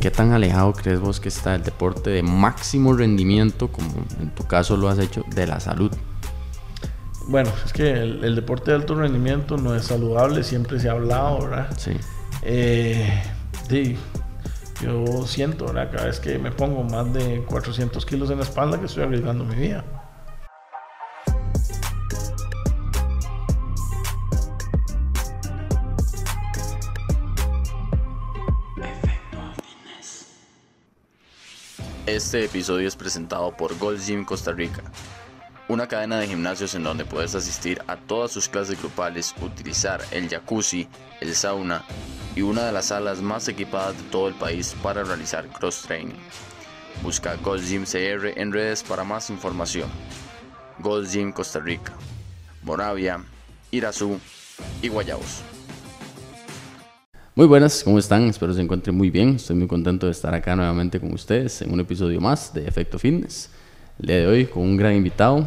¿qué tan alejado crees vos que está el deporte de máximo rendimiento, como en tu caso lo has hecho, de la salud? Bueno, es que el, deporte de alto rendimiento no es saludable, siempre se ha hablado, ¿verdad? Sí. Eh, sí, yo siento, ¿verdad? Cada vez que me pongo más de 400 kilos en la espalda que estoy arriesgando mi vida. Este episodio es presentado por Gold Gym Costa Rica, una cadena de gimnasios en donde puedes asistir a todas sus clases grupales, utilizar el jacuzzi, el sauna y una de las salas más equipadas de todo el país para realizar cross training. Busca Gold Gym CR en redes para más información. Gold Gym Costa Rica, Moravia, Irazú y Guayabos. Muy buenas, ¿cómo están? Espero se encuentren muy bien. Estoy muy contento de estar acá nuevamente con ustedes en un episodio más de Efecto Fitness. El día de hoy con un gran invitado,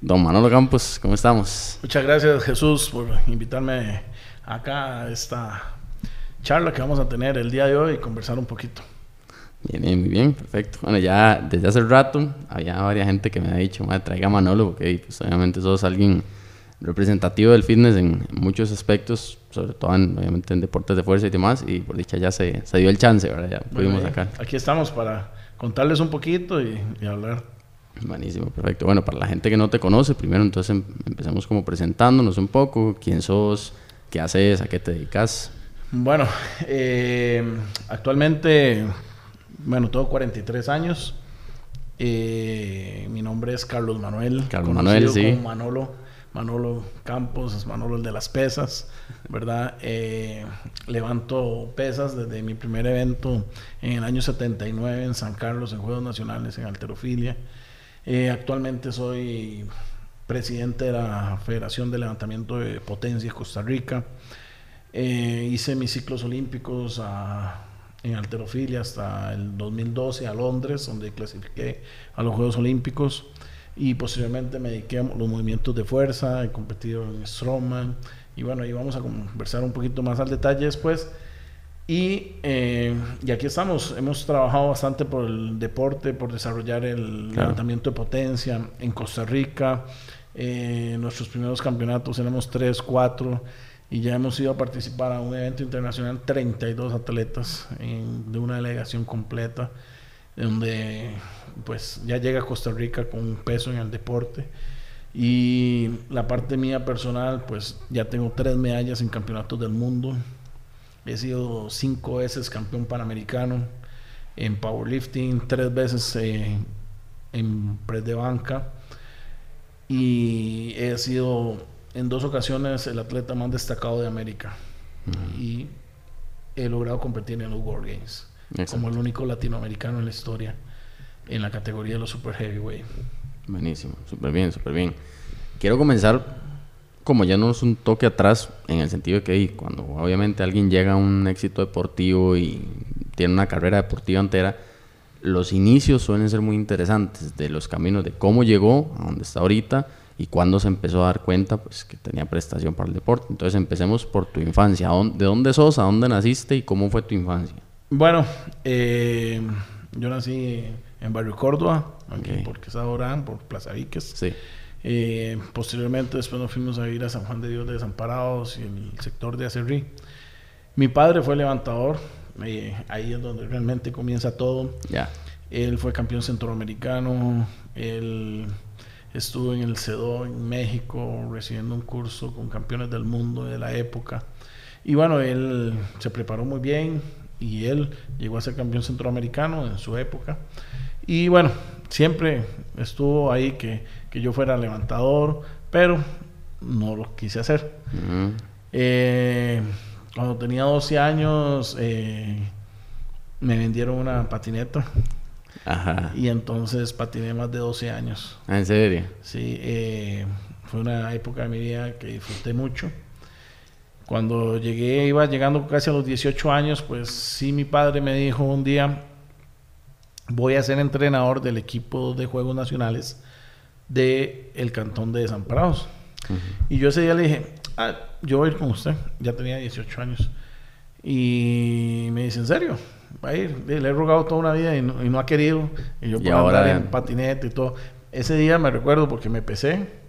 don Manolo Campos. ¿Cómo estamos? Muchas gracias Jesús por invitarme acá a esta charla que vamos a tener el día de hoy y conversar un poquito. Bien, bien, muy bien, perfecto. Bueno, ya desde hace rato había varias gente que me ha dicho, traiga a Manolo, porque pues, obviamente sos alguien representativo del fitness en muchos aspectos, sobre todo en, obviamente en deportes de fuerza y demás, y por dicha ya se, se dio el chance, ¿verdad? Ya pudimos sacar. Aquí estamos para contarles un poquito y, hablar. Buenísimo, perfecto. Bueno, para la gente que no te conoce, primero entonces em, empecemos como presentándonos un poco, quién sos, qué haces, a qué te dedicas. Bueno, eh, actualmente, bueno, tengo 43 años. Eh, mi nombre es Carlos Manuel. Carlos Manuel, sí. Manolo Manolo Campos, Manolo el de las pesas, ¿verdad? Eh, levanto pesas desde mi primer evento en el año 79 en San Carlos, en Juegos Nacionales, en Alterofilia. Eh, actualmente soy presidente de la Federación de Levantamiento de Potencia Costa Rica. Eh, hice mis ciclos olímpicos en alterofilia hasta el 2012 a Londres, donde clasifiqué a los Juegos Olímpicos y posteriormente me dediqué a los movimientos de fuerza, he competido en Strongman y bueno, ahí vamos a conversar un poquito más al detalle después. Y, eh, y aquí estamos, hemos trabajado bastante por el deporte, por desarrollar el levantamiento de potencia en Costa Rica. Eh, nuestros primeros campeonatos éramos 3, 4 y ya hemos ido a participar a un evento internacional, 32 atletas de una delegación completa, donde pues ya llega a Costa Rica con un peso en el deporte. Y la parte mía personal, pues ya tengo tres medallas en campeonatos del mundo. He sido cinco veces campeón panamericano en powerlifting, tres veces eh, en press de banca. Y he sido en dos ocasiones el atleta más destacado de América. Y he logrado competir en los World Games como el único latinoamericano en la historia en la categoría de los super heavyweight. Buenísimo, súper bien, súper bien. Quiero comenzar como ya no es un toque atrás en el sentido de que cuando obviamente alguien llega a un éxito deportivo y tiene una carrera deportiva entera, los inicios suelen ser muy interesantes de los caminos de cómo llegó a donde está ahorita y cuándo se empezó a dar cuenta pues que tenía prestación para el deporte. Entonces empecemos por tu infancia. ¿De dónde sos? ¿A dónde naciste? ¿Y cómo fue tu infancia? Bueno, eh, yo nací en Barrio Córdoba, porque es ahora por Plaza Víquez. Sí. Eh, posteriormente, después nos fuimos a ir a San Juan de Dios de Desamparados y el sector de Acerrí. Mi padre fue levantador, eh, ahí es donde realmente comienza todo. Ya. Él fue campeón centroamericano, él estuvo en el CEDO en México recibiendo un curso con campeones del mundo de la época. Y bueno, él se preparó muy bien y él llegó a ser campeón centroamericano en su época. Y bueno, siempre estuvo ahí que, yo fuera levantador, pero no lo quise hacer. Eh, cuando tenía 12 años, eh, me vendieron una patineta. Ajá. Y entonces patiné más de 12 años. Ah, ¿En serio? Sí, eh, fue una época de mi vida que disfruté mucho. Cuando llegué, iba llegando casi a los 18 años, pues sí, mi padre me dijo un día, voy a ser entrenador del equipo de Juegos Nacionales del el Cantón de Desamparados. Y yo ese día le dije, ah, yo voy a ir con usted. Ya tenía 18 años. Y me dice, ¿en serio? ahí, le he rogado toda una vida y no, ha querido. Y yo por ahora en patinete y todo. Ese día me recuerdo porque me pesé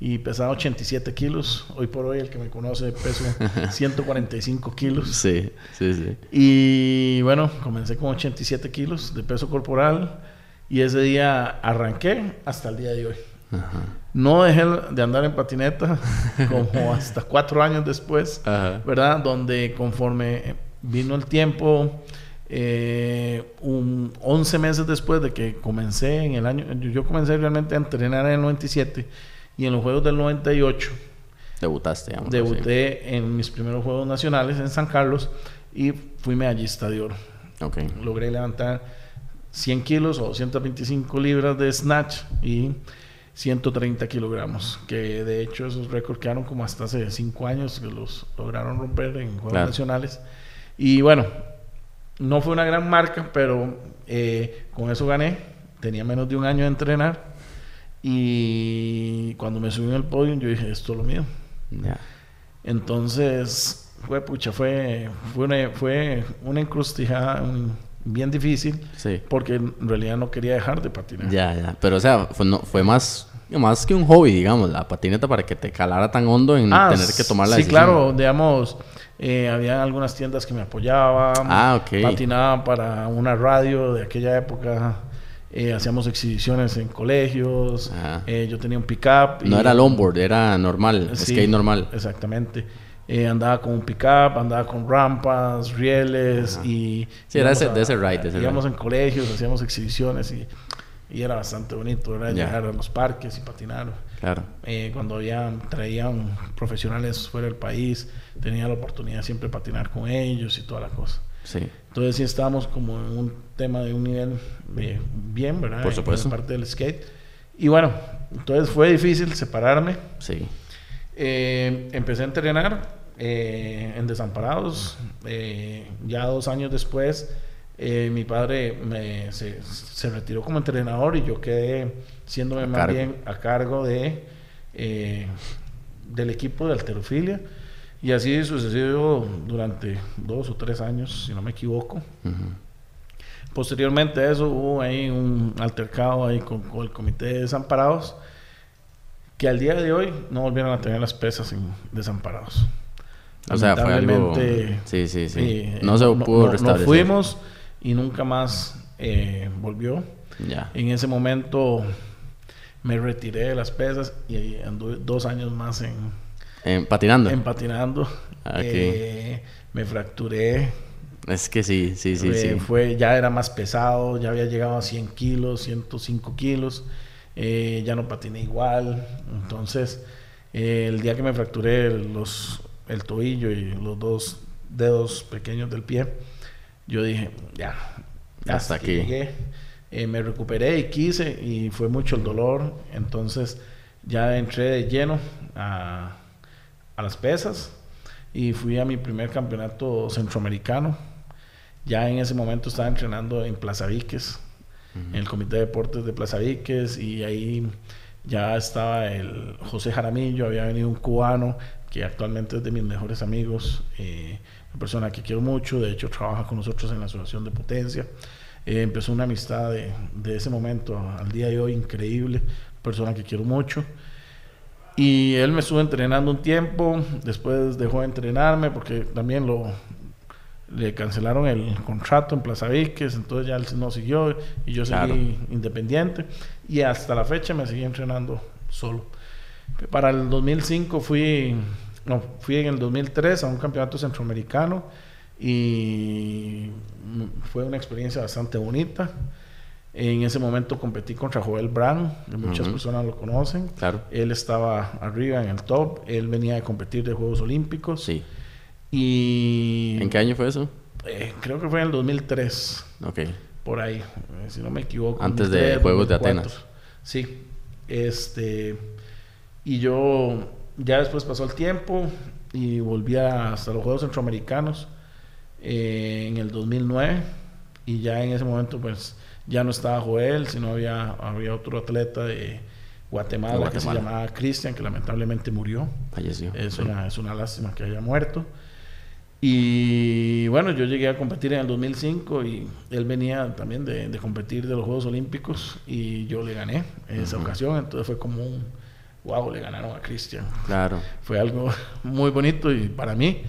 y pesaba 87 kilos. Hoy por hoy el que me conoce peso 145 kilos. Sí, sí, sí. Y bueno, comencé con 87 kilos de peso corporal y ese día arranqué hasta el día de hoy. No dejé de andar en patineta como hasta cuatro años después, ¿verdad? Donde conforme vino el tiempo, eh, un 11 meses después de que comencé en el año, yo comencé realmente a entrenar en el 97 y en los Juegos del 98. Debutaste, digamos, Debuté en mis primeros Juegos Nacionales en San Carlos y fui medallista de oro. Okay. Logré levantar 100 kilos o 125 libras de snatch y 130 kilogramos, que de hecho esos récords quedaron como hasta hace 5 años que los lograron romper en Juegos Nacionales. Y bueno, no fue una gran marca, pero eh, con eso gané. Tenía menos de un año de entrenar. Y cuando me subí en el podio, yo dije, esto es lo mío. Entonces, fue pucha, fue, fue, una, fue una encrustijada bien difícil. Sí. Porque en realidad no quería dejar de patinar. Ya, ya. Pero, o sea, fue, no, fue más más que un hobby, digamos, la patineta para que te calara tan hondo en ah, tener que tomar la sí, decisión. Sí, claro, digamos, eh, había algunas tiendas que me apoyaban, ah, okay. patinaba para una radio de aquella época. Eh, hacíamos exhibiciones en colegios, eh, yo tenía un pick-up. No era longboard, era normal, skate normal. Exactamente. andaba con un pick-up, andaba con rampas, rieles y... Sí, era ese, de ese ride. íbamos en colegios, hacíamos exhibiciones y y era bastante bonito, era llegar a los parques y patinar. Claro. Eh, cuando ya traían profesionales fuera del país, tenía la oportunidad siempre de patinar con ellos y toda la cosa. Sí. Entonces sí estábamos como en un tema de un nivel eh, bien, ¿verdad? Por supuesto. En parte del skate. Y bueno, entonces fue difícil separarme. Sí. Eh, empecé a entrenar en Desamparados. ya dos años después eh, mi padre me, se, retiró como entrenador y yo quedé siéndome más bien a cargo de eh, del equipo de alterofilia y así sucedió durante dos o tres años si no me equivoco. Posteriormente a eso hubo ahí un altercado ahí con, el comité de desamparados que al día de hoy no volvieron a tener las pesas desamparados. O sea fue algo sí sí sí. no se pudo restablecer no fuimos y nunca más eh, volvió. Ya. En ese momento me retiré de las pesas y anduve dos años más en... ¿En patinando? En patinando. Ah, eh, me fracturé. Es que sí, sí, sí, sí. Fue, ya era más pesado, ya había llegado a 100 kilos, 105 kilos. Eh, ya no patiné igual. Entonces, el día que me fracturé los, el tobillo y los dos dedos pequeños del pie, yo dije, ya, hasta, aquí. Llegué, eh, me recuperé y quise y fue mucho el dolor. Entonces ya entré de lleno a, las pesas y fui a mi primer campeonato centroamericano. Ya en ese momento estaba entrenando en Plaza Viques, en el Comité de Deportes de Plaza Viques y ahí ya estaba el José Jaramillo, había venido un cubano que actualmente es de mis mejores amigos. Eh, persona que quiero mucho, de hecho trabaja con nosotros en la Asociación de Potencia. Eh, empezó una amistad de, de, ese momento al día de hoy increíble, persona que quiero mucho. Y él me estuvo entrenando un tiempo, después dejó de entrenarme porque también lo le cancelaron el contrato en Plaza Viques, entonces ya él no siguió y yo seguí independiente y hasta la fecha me seguí entrenando solo. Para el 2005 fui no, fui en el 2003 a un campeonato centroamericano y fue una experiencia bastante bonita. En ese momento competí contra Joel Brand, muchas personas lo conocen. Claro. Él estaba arriba en el top, él venía de competir de Juegos Olímpicos. Sí. Y... ¿En qué año fue eso? Eh, creo que fue en el 2003. Ok. Por ahí, eh, si no me equivoco. Antes de Juegos de Atenas. Sí. Este... Y yo ya después pasó el tiempo y volví hasta los Juegos Centroamericanos eh, en el 2009 y ya en ese momento pues ya no estaba Joel, sino había, había otro atleta de Guatemala, que se llamaba Cristian, que lamentablemente murió. Falleció. Es, una, es una lástima que haya muerto. Y bueno, yo llegué a competir en el 2005 y él venía también de, de competir de los Juegos Olímpicos y yo le gané en esa ocasión. Entonces fue como un, wow, le ganaron a Cristian. Claro. Fue algo muy bonito y para mí.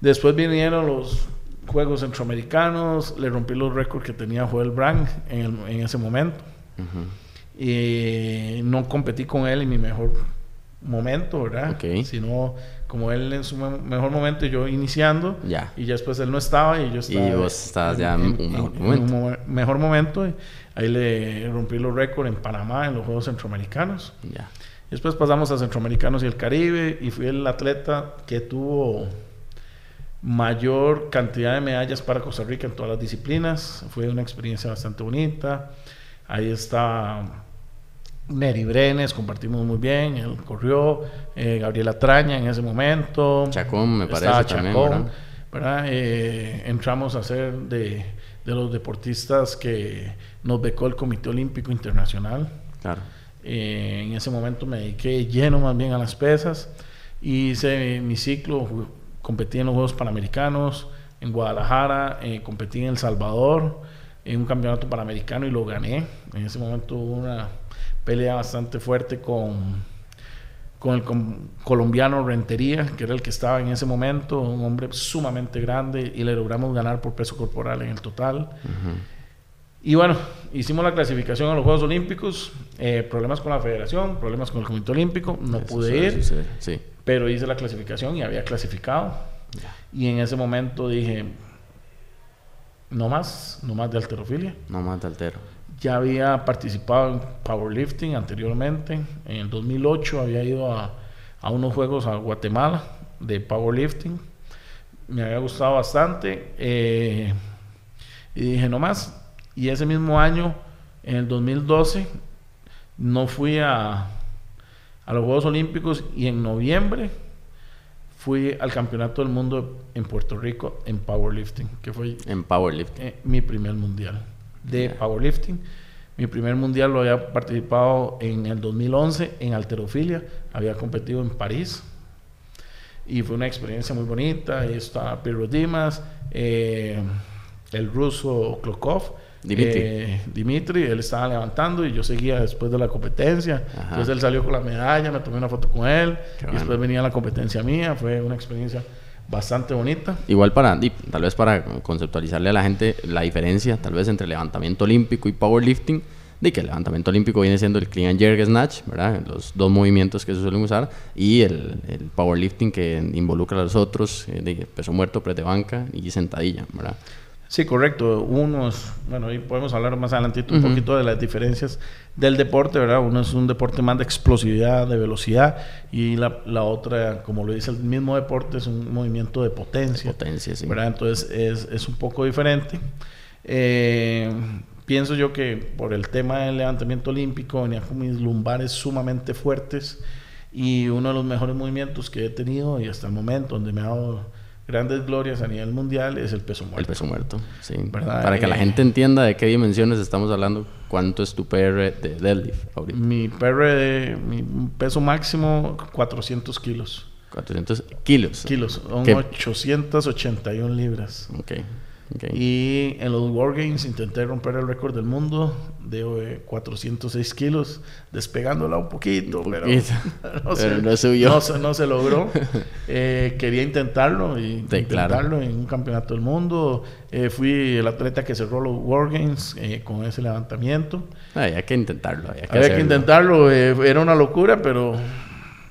Después vinieron los Juegos Centroamericanos, le rompí los récords que tenía Joel Brand en, en ese momento. Y no competí con él en mi mejor momento, ¿verdad? Ok. Sino como él en su me- mejor momento y yo iniciando. Ya. Y ya después él no estaba y yo estaba. Y vos estabas ya en un mejor en momento. un mo- mejor momento. y ahí le rompí los récords en Panamá en los Juegos Centroamericanos. Ya. Después pasamos a Centroamericanos y el Caribe y fui el atleta que tuvo mayor cantidad de medallas para Costa Rica en todas las disciplinas. Fue una experiencia bastante bonita. Ahí está Neri Brenes, compartimos muy bien, él corrió, eh, Gabriela Traña en ese momento. Chacón, me parece Estaba también, Chacón, ¿verdad? ¿verdad? Eh, entramos a ser de, de los deportistas que nos becó el Comité Olímpico Internacional. Claro. Eh, en ese momento me dediqué lleno más bien a las pesas. Hice mi ciclo, competí en los Juegos Panamericanos, en Guadalajara, eh, competí en El Salvador, en un campeonato panamericano y lo gané. En ese momento hubo una pelea bastante fuerte con, con el com- colombiano Rentería, que era el que estaba en ese momento, un hombre sumamente grande, y le logramos ganar por peso corporal en el total. Y bueno, hicimos la clasificación a los Juegos Olímpicos, eh, problemas con la federación, problemas con el Comité Olímpico, no Eso pude ir, Sí. Pero hice la clasificación y había clasificado. Y en ese momento dije, no más, no más de alterofilia. No más de altero. Ya había participado en powerlifting anteriormente. En el 2008 había ido a, a unos juegos a Guatemala de powerlifting. Me había gustado bastante. eh, y dije, no más. Y ese mismo año, en el 2012, no fui a, a los Juegos Olímpicos y en noviembre fui al Campeonato del Mundo en Puerto Rico en powerlifting, que fue En powerlifting. eh, mi primer mundial de powerlifting. Mi primer mundial lo había participado en el 2011 en alterofilia. Había competido en París. Y fue una experiencia muy bonita. Ahí está Pirro Dimas, eh, el ruso Klokov. Dimitri. eh, Dimitri, él estaba levantando y yo seguía después de la competencia. Ajá. Entonces él salió con la medalla, me tomé una foto con él. Qué y después bueno. venía la competencia mía. Fue una experiencia bastante bonita. Igual para, tal vez para conceptualizarle a la gente la diferencia, tal vez entre levantamiento olímpico y powerlifting, de que el levantamiento olímpico viene siendo el clean and jerk snatch, ¿verdad? Los dos movimientos que se suelen usar, y el, el powerlifting que involucra a los otros, eh, de peso muerto, press de banca y sentadilla, ¿verdad? Sí, correcto. Uno es, bueno, ahí podemos hablar más adelantito un poquito de las diferencias del deporte, ¿verdad? Uno es un deporte más de explosividad, de velocidad, y la, la otra, como lo dice el mismo deporte, es un movimiento de potencia, Potencia, sí. ¿verdad? Entonces es, es un poco diferente. Eh, pienso yo que por el tema del levantamiento olímpico venía con mis lumbares sumamente fuertes y uno de los mejores movimientos que he tenido y hasta el momento donde me ha dado grandes glorias a nivel mundial es el peso muerto. El peso muerto, sí. ¿Verdad? Para que la Eh, gente entienda de qué dimensiones estamos hablando, cuánto es tu PR de deadlift ahorita. Mi PR, mi peso máximo 400 kilos. 400 kilos. Kilos, son ¿Qué? 881 libras. Ok, ok. Y en los War Games intenté romper el récord del mundo de eh, 406 kilos, despegándola un poquito, Un pero poquito. no, Pero no subió. no se- no se logró. Eh, quería intentarlo y Sí, claro. intentarlo en un campeonato del mundo. Eh, fui el atleta que cerró los War Games eh, con ese levantamiento. Ay, hay que intentarlo. Hay que, Había que intentarlo, eh, era una locura, pero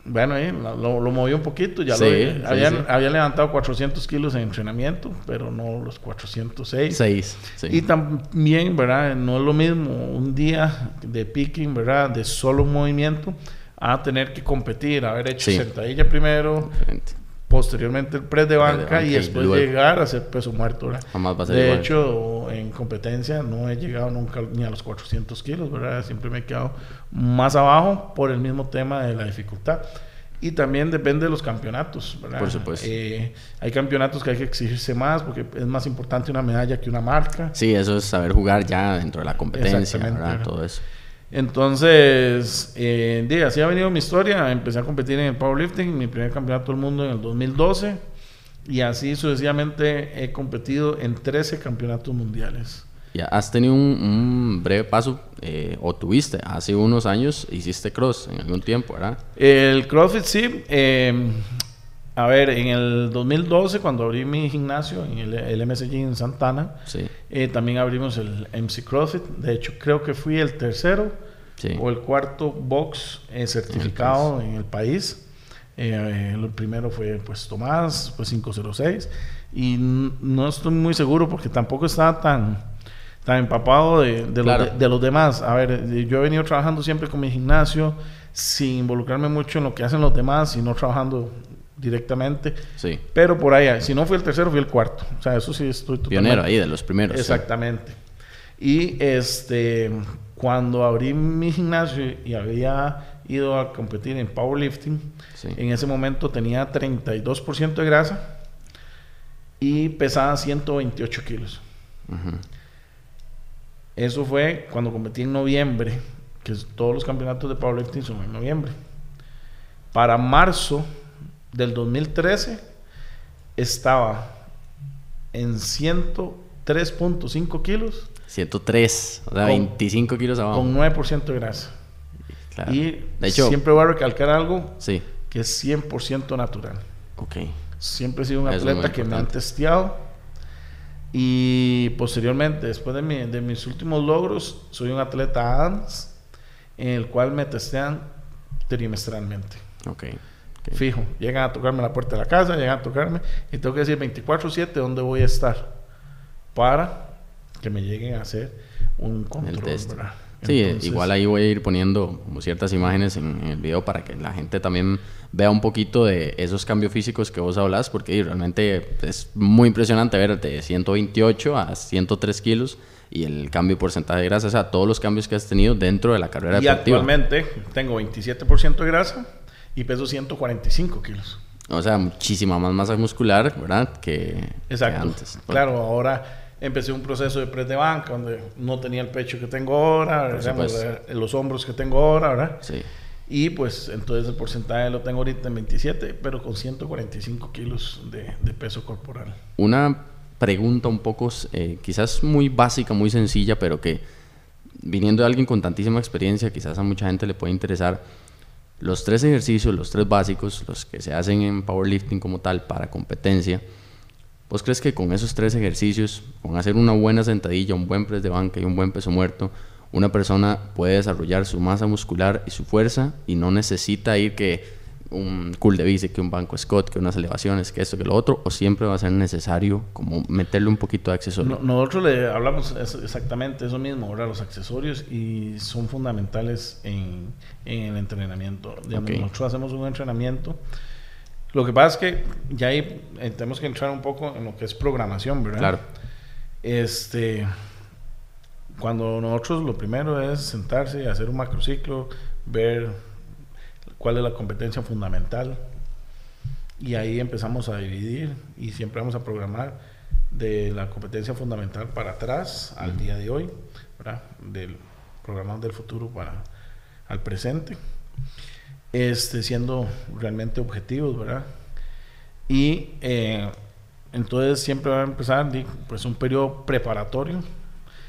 bueno, eh, lo, lo moví un poquito. Ya Sí, lo, sí, había, sí. había levantado 400 kilos en entrenamiento, pero no los 406. Seis. Y también, ¿verdad? No es lo mismo un día de picking, ¿verdad? De solo movimiento, a tener que competir, haber hecho sentadilla primero, Diferente. Posteriormente el press de de banca, y después llegar a hacer peso muerto, ¿verdad? Jamás va a ser De igual. hecho, en competencia no he llegado nunca ni a los 400 kilos, ¿verdad? Siempre me he quedado más abajo por el mismo tema de la dificultad. Y también depende de los campeonatos, ¿verdad? Por supuesto. Eh, hay campeonatos que hay que exigirse más porque es más importante una medalla que una marca. Sí, eso es saber jugar ya dentro de la competencia. ¿verdad? Todo eso. Entonces, eh, así ha venido mi historia. Empecé a competir en el powerlifting, mi primer campeonato del mundo en el 2012. Y así sucesivamente he competido en 13 campeonatos mundiales. Ya has tenido un, breve paso, eh, o tuviste, hace unos años hiciste cross en algún tiempo, ¿verdad? El CrossFit sí. Eh, a ver, en el 2012, cuando abrí mi gimnasio en el, el MSG en Santana, eh, también abrimos el MC CrossFit. De hecho, creo que fui el tercero o el cuarto box certificado en el país. el primero fue pues Tomás, fue 506. Y no estoy muy seguro porque tampoco estaba tan tan empapado de, de, los demás. A ver, yo he venido trabajando siempre con mi gimnasio sin involucrarme mucho en lo que hacen los demás, sino trabajando directamente. Sí. Pero por ahí, si no fui el tercero, fui el cuarto. O sea, eso sí estoy totalmente... Pionero ahí, de los primeros. Exactamente. Y este, cuando abrí mi gimnasio y había ido a competir en powerlifting, en ese momento tenía 32% de grasa y pesaba 128 kilos. Eso fue cuando competí en noviembre, que todos los campeonatos de powerlifting son en noviembre. Para marzo del 2013 estaba en 103.5 kilos. 103, o sea, 25 kilos abajo. Con 9% de grasa. Y de hecho, siempre voy a recalcar algo sí. que es 100% natural. Ok. Siempre he sido un atleta que me han testeado y posteriormente, después de, de mis últimos logros, soy un atleta ADAMS en el cual me testean trimestralmente. Okay. Fijo, llegan a tocarme la puerta de la casa, llegan a tocarme y tengo que decir 24/7 dónde voy a estar para que me lleguen a hacer un control. Sí, igual ahí voy a ir poniendo como ciertas imágenes en, el video para que la gente también vea un poquito de esos cambios físicos que vos hablas, porque realmente es muy impresionante ver de 128 a 103 kilos y el cambio porcentaje de grasa, o sea, todos los cambios que has tenido dentro de la carrera y actualmente tengo 27% de grasa y peso 145 kilos. O sea, muchísima más masa muscular, ¿verdad? Que, Exacto. antes. Claro, ahora empecé un proceso de press de banca donde no tenía el pecho que tengo ahora, los hombros que tengo ahora, ¿verdad? Sí. Y pues entonces el porcentaje lo tengo ahorita en 27, pero con 145 kilos de, peso corporal. Una pregunta un poco, eh, quizás muy básica, muy sencilla, pero que viniendo de alguien con tantísima experiencia, quizás a mucha gente le puede interesar. Los tres ejercicios, los tres básicos, los que se hacen en powerlifting como tal para competencia, ¿Vos crees que con esos tres ejercicios, con hacer una buena sentadilla, un buen press de banca y un buen peso muerto, una persona puede desarrollar su masa muscular y su fuerza y no necesita ir que un cool de bici, que un banco Scott, que unas elevaciones, que esto, que lo otro, o siempre va a ser necesario como meterle un poquito de accesorio? nosotros le hablamos exactamente eso mismo, ahora los accesorios y son fundamentales en, en el entrenamiento. Nosotros hacemos un entrenamiento lo que pasa es que ya ahí eh, tenemos que entrar un poco en lo que es programación, ¿verdad? Claro. Este, cuando nosotros lo primero es sentarse y hacer un macrociclo, ver cuál es la competencia fundamental y ahí empezamos a dividir y siempre vamos a programar de la competencia fundamental para atrás al día de hoy, ¿verdad? Del programa del futuro para al presente este, siendo realmente objetivos, ¿verdad? Y eh, entonces siempre va a empezar pues un periodo preparatorio.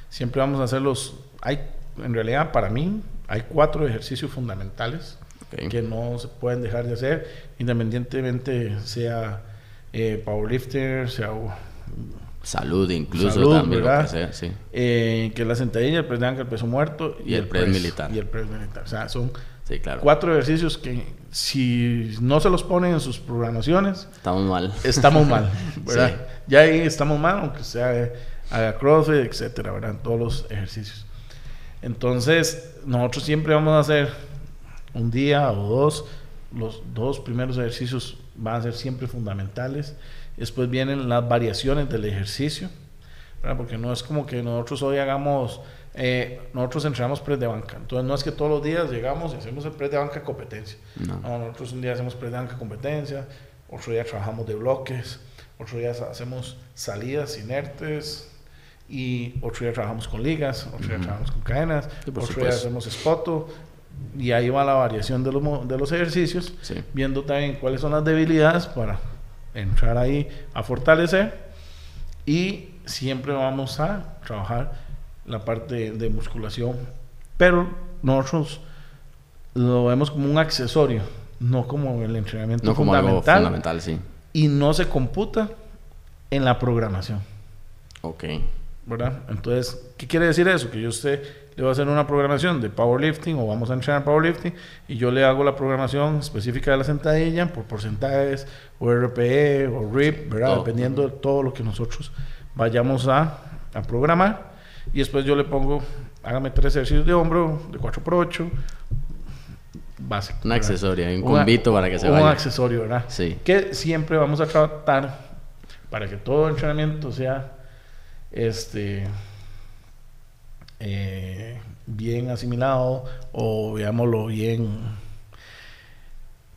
Siempre vamos a hacer los... Hay, en realidad, para mí, hay cuatro ejercicios fundamentales que no se pueden dejar de hacer, independientemente sea eh, powerlifter, sea... Salud incluso también, ¿verdad? que sea, sí. Eh, que la sentadilla, el press el peso muerto y, el, press militar. Y el press militar. O sea, son claro. Cuatro ejercicios que si no se los ponen en sus programaciones, estamos mal. Estamos mal, Ya ahí estamos mal, aunque sea haga CrossFit, etcétera, ¿verdad? Todos los ejercicios. Entonces, nosotros siempre vamos a hacer un día o dos. Los dos primeros ejercicios van a ser siempre fundamentales. Después vienen las variaciones del ejercicio, Porque no es como que nosotros hoy hagamos eh, nosotros entrenamos press de banca. Entonces no es que todos los días llegamos y hacemos el press de banca competencia. No. nosotros un día hacemos press de banca competencia, otro día trabajamos de bloques, otro día hacemos salidas inertes y otro día trabajamos con ligas, otro día trabajamos con cadenas, otro día hacemos spoto y ahí va la variación de los, de los ejercicios, viendo también cuáles son las debilidades para entrar ahí a fortalecer y siempre vamos a trabajar la parte de musculación, pero nosotros lo vemos como un accesorio, no como el entrenamiento no como fundamental, algo fundamental, sí. y no se computa en la programación. Ok. ¿Verdad? Entonces, ¿qué quiere decir eso? Que yo usted le voy a hacer una programación de powerlifting o vamos a entrenar powerlifting y yo le hago la programación específica de la sentadilla por porcentajes o RPE o RIP, ¿verdad? Todo. Dependiendo de todo lo que nosotros vayamos a, a programar. Y después yo le pongo, hágame tres ejercicios de hombro, de 4x8, básico. Un ¿verdad? accesorio, un Un- convito para que se un vaya. accesorio, ¿verdad? Sí. Que siempre vamos a tratar para que todo entrenamiento sea este eh, bien asimilado o veámoslo bien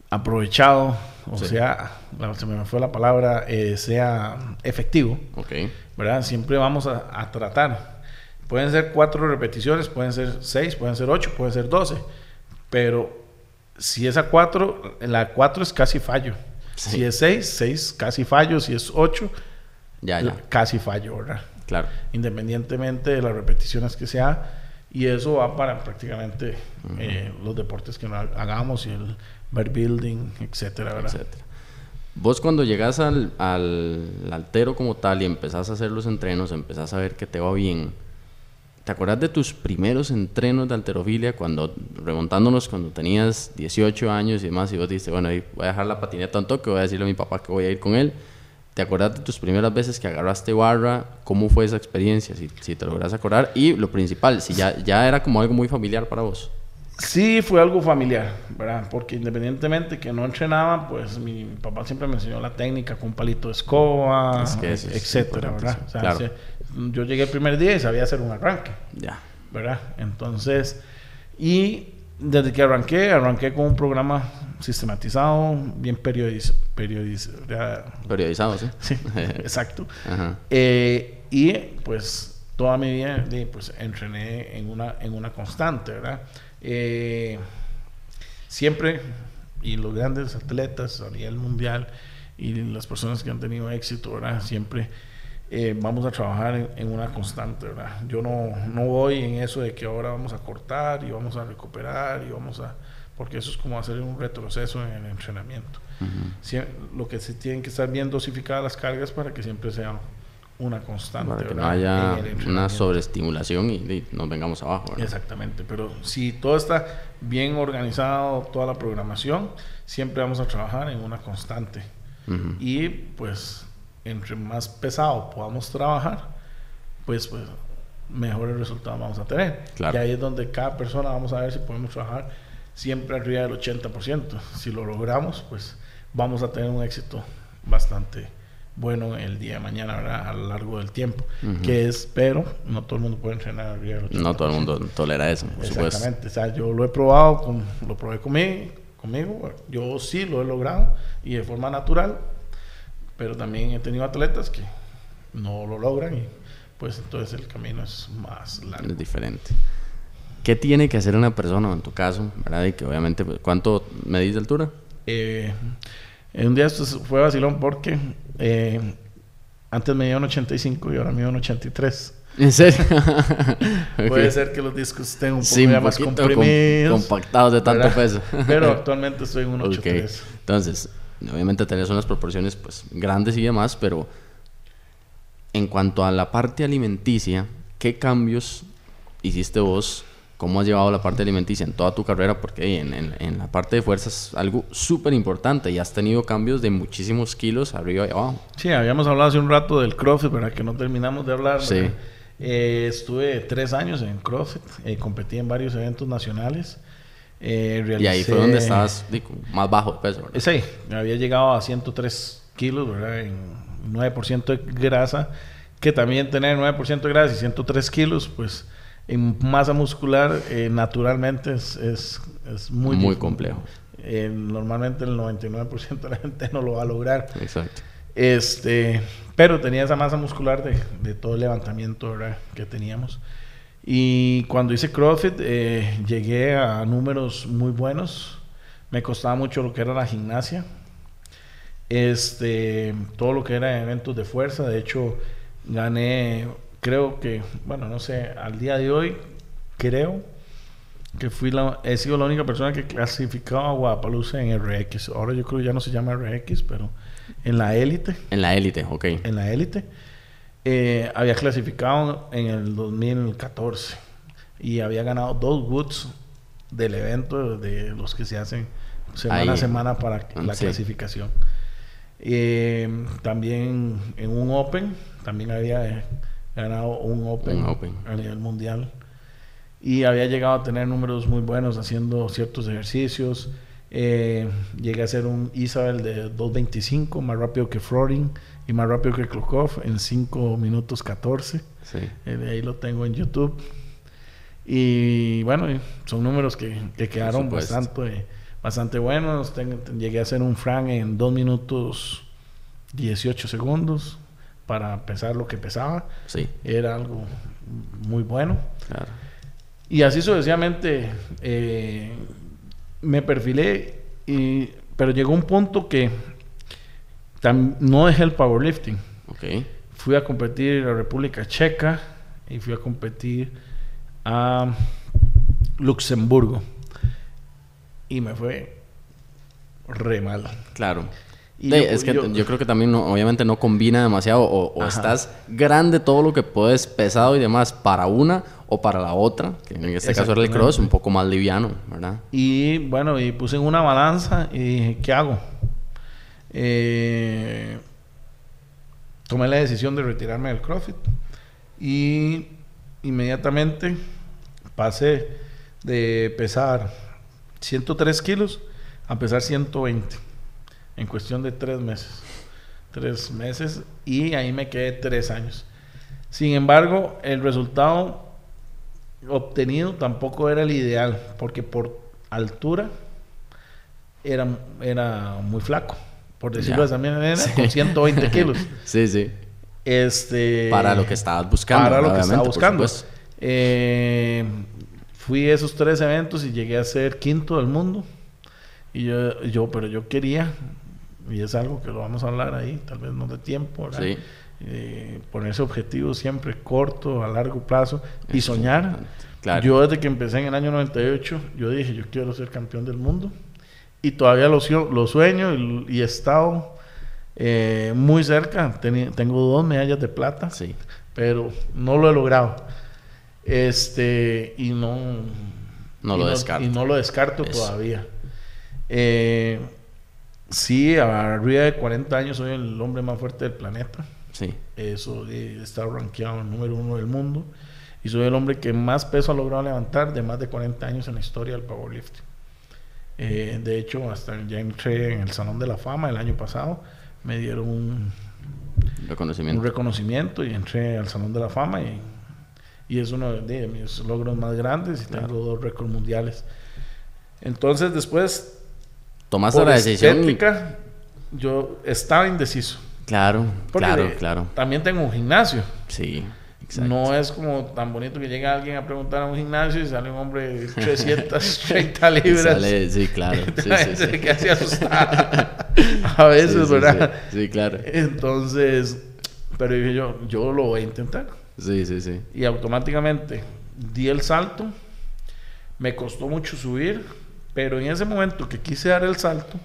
aprovechado, o Sí. sea, se me fue la palabra, eh, sea efectivo, Ok. ¿verdad? Siempre vamos a, a tratar. Pueden ser cuatro repeticiones, pueden ser seis, pueden ser ocho, pueden ser doce, pero si es a cuatro, la cuatro es casi fallo. Sí. Si es seis, seis casi fallo. Si es ocho, Ya, ya. casi fallo, ¿verdad? Claro. Independientemente de las repeticiones que sea. Y eso va para prácticamente eh, los deportes que hagamos y el bar building, etcétera, ¿verdad? etcétera. Vos cuando llegas al, al altero como tal y empezás a hacer los entrenos, empezás a ver que te va bien. ¿Te acuerdas de tus primeros entrenos de alterofilia cuando, remontándonos cuando tenías 18 años y demás, y vos dijiste, bueno, voy a dejar la patineta un toque, voy a decirle a mi papá que voy a ir con él? ¿Te acuerdas de tus primeras veces que agarraste barra? ¿Cómo fue esa experiencia? Si, si te logras acordar. Y lo principal, si ya, ya era como algo muy familiar para vos. Sí, fue algo familiar, ¿verdad? Porque independientemente que no entrenaba, pues mi, mi papá siempre me enseñó la técnica con un palito de escoba, Es que etcétera, ¿verdad? O sea, claro. yo llegué el primer día y sabía hacer un arranque, Ya. ¿verdad? Entonces, y desde que arranqué, arranqué con un programa sistematizado, bien periodiz, periodiz, Periodizado, ¿sí? sí, exacto. Ajá. Eh, y pues toda mi vida pues entrené en una, en una constante, ¿verdad? Eh, siempre, y los grandes atletas a nivel mundial y las personas que han tenido éxito, ¿verdad? Siempre eh, vamos a trabajar en, en una constante, ¿verdad? Yo no, no voy en eso de que ahora vamos a cortar y vamos a recuperar y vamos a... Porque eso es como hacer un retroceso en el entrenamiento. Lo que se tienen que estar bien dosificadas las cargas para que siempre sea una constante. Para que no haya una sobreestimulación y, y nos vengamos abajo. ¿verdad? Exactamente, pero si todo está bien organizado, toda la programación, siempre vamos a trabajar en una constante. Y pues, entre más pesado podamos trabajar, pues, pues mejores resultados vamos a tener. Claro. Y ahí es donde cada persona vamos a ver si podemos trabajar siempre arriba del 80%. Si lo logramos, pues vamos a tener un éxito bastante bueno el día de mañana, ¿verdad? A lo largo del tiempo. Ujú. Que es, pero no todo el mundo puede entrenar arriba del 80%. No todo el mundo tolera eso, por supuesto. Exactamente. O sea, yo lo he probado, con- lo probé conmigo, conmigo. Yo sí lo he logrado y de forma natural. Pero también he tenido atletas que no lo logran y pues entonces el camino es más largo. Es diferente. ¿Qué tiene que hacer una persona, en tu caso, verdad? Y que obviamente, pues, ¿cuánto medís de altura? Eh, en un día esto fue vacilón porque eh, antes medía un 85 y ahora mido un 83. ¿En serio? Puede ser que los discos estén un poco Sí, ya un más com- comprimidos. compactados de tanto ¿verdad? peso. Pero actualmente estoy en un Ok. 83. Entonces, obviamente tenés unas proporciones pues grandes y demás, pero en cuanto a la parte alimenticia, ¿qué cambios hiciste vos? ¿Cómo has llevado la parte alimenticia en toda tu carrera? Porque hey, en, en- en la parte de fuerzas es algo súper importante y has tenido cambios de muchísimos kilos arriba y abajo. Sí, habíamos hablado hace un rato del CrossFit, ¿verdad? Que no terminamos de hablar. Sí. Eh, estuve tres años en CrossFit, eh, competí en varios eventos nacionales. eh, Y ahí fue realicé- donde estabas digo, más bajo de peso, ¿verdad? Sí, había llegado a 103 kilos, ¿verdad? En 9% de grasa, que también tener 9% de grasa y 103 kilos, pues en masa muscular eh, naturalmente es, es, es muy, Muy complejo. Eh, normalmente el 99% de la gente no lo va a lograr. Exacto. Este, pero tenía esa masa muscular de, de todo el levantamiento ¿verdad? que teníamos. Y cuando hice CrossFit, eh, llegué a números muy buenos. Me costaba mucho lo que era la gimnasia. este, todo lo que era eventos de fuerza. De hecho, gané, creo que, bueno, no sé, al día de hoy, creo que fui la, he sido la única persona que clasificaba a Guadalajara en RX. Ahora yo creo que ya no se llama RX, pero en la élite. En la élite, ok. En la élite. Eh, había clasificado en el 2014 y había ganado dos Woods del evento de los que se hacen semana a semana para mm, la clasificación. Eh, también en un Open, también había ganado un Open, a nivel mundial. Y había llegado a tener números muy buenos haciendo ciertos ejercicios. Eh, llegué a hacer un Isabel de 2.25, más rápido que Florin y más rápido que Klukov en 5 minutos 14. Eh, de ahí lo tengo en YouTube. Y bueno, son números que, que quedaron bastante bastante buenos. llegué a hacer un Frank en 2 minutos 18 segundos para pesar lo que pesaba. Sí. Era algo muy bueno. Y así sucesivamente eh, me perfilé, y, pero llegó un punto que no dejé el powerlifting. Okay. Fui a competir en la República Checa y fui a competir a Luxemburgo y me fue re mal. Claro. Y es que yo, creo que también obviamente no combina demasiado o, estás grande todo lo que puedes pesado y demás para una o para la otra, que en este caso era el cross, un poco más liviano, ¿verdad? Y bueno, y puse en una balanza y dije, ¿qué hago? Eh, tomé la decisión de retirarme del CrossFit y inmediatamente pasé de pesar 103 kilos a pesar 120 en cuestión de tres meses. Tres meses y ahí me quedé tres años. Sin embargo, el resultado obtenido tampoco era el ideal, porque por altura era, era muy flaco, por decirlo de esa manera, con 120 kilos. Sí, sí. Este, para lo que estabas buscando. Para lo que estaba buscando. Eh, fui a esos tres eventos y llegué a ser quinto del mundo. Y yo, yo, pero yo quería, y es algo que lo vamos a hablar ahí, tal vez no de tiempo, eh, ponerse objetivos siempre corto, a largo plazo y soñar. Yo desde que empecé en el año 98, yo dije, yo quiero ser campeón del mundo. Y todavía lo, lo sueño y, he estado eh, muy cerca. tengo dos medallas de plata, sí. pero no lo he logrado. Este, y no. No lo descarto. Y no lo descarto todavía. Eh, sí, arriba de 40 años soy el hombre más fuerte del planeta. Sí. Eso he estado rankeado en número uno del mundo. Y soy el hombre que más peso ha logrado levantar de más de 40 años en la historia del powerlifting. Eh, de hecho, hasta ya entré en el Salón de la Fama el año pasado. Me dieron un reconocimiento, un reconocimiento y entré al Salón de la Fama y y es uno de mis logros más grandes y tengo dos récords mundiales. Entonces después... Tomaste la decisión. yo estaba indeciso. Claro, claro, claro. También tengo un gimnasio. Sí. Exacto. No es como tan bonito que llegue alguien a preguntar a un gimnasio y sale un hombre de 330 libras. Sale, sí, claro. Sí, sí, sí. que hace a veces, ¿verdad? Sí, claro. Entonces, pero dije yo, yo lo voy a intentar. Sí, sí, sí. Y automáticamente di el salto. Me costó mucho subir, pero en ese momento que quise dar el salto,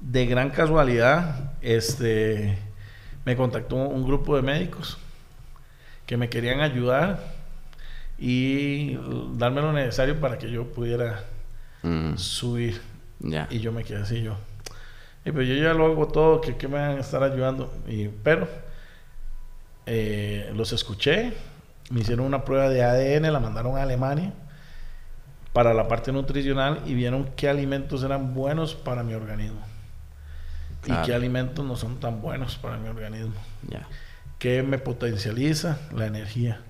de gran casualidad, este, me contactó un grupo de médicos que me querían ayudar y darme lo necesario para que yo pudiera mm. subir. Y yo me quedé así, yo. Y pues yo ya lo hago todo, que, que me van a estar ayudando. Y, pero eh, los escuché, me hicieron una prueba de ADN, la mandaron a Alemania para la parte nutricional y vieron qué alimentos eran buenos para mi organismo y qué alimentos no son tan buenos para mi organismo. ¿Qué me potencializa? La energía.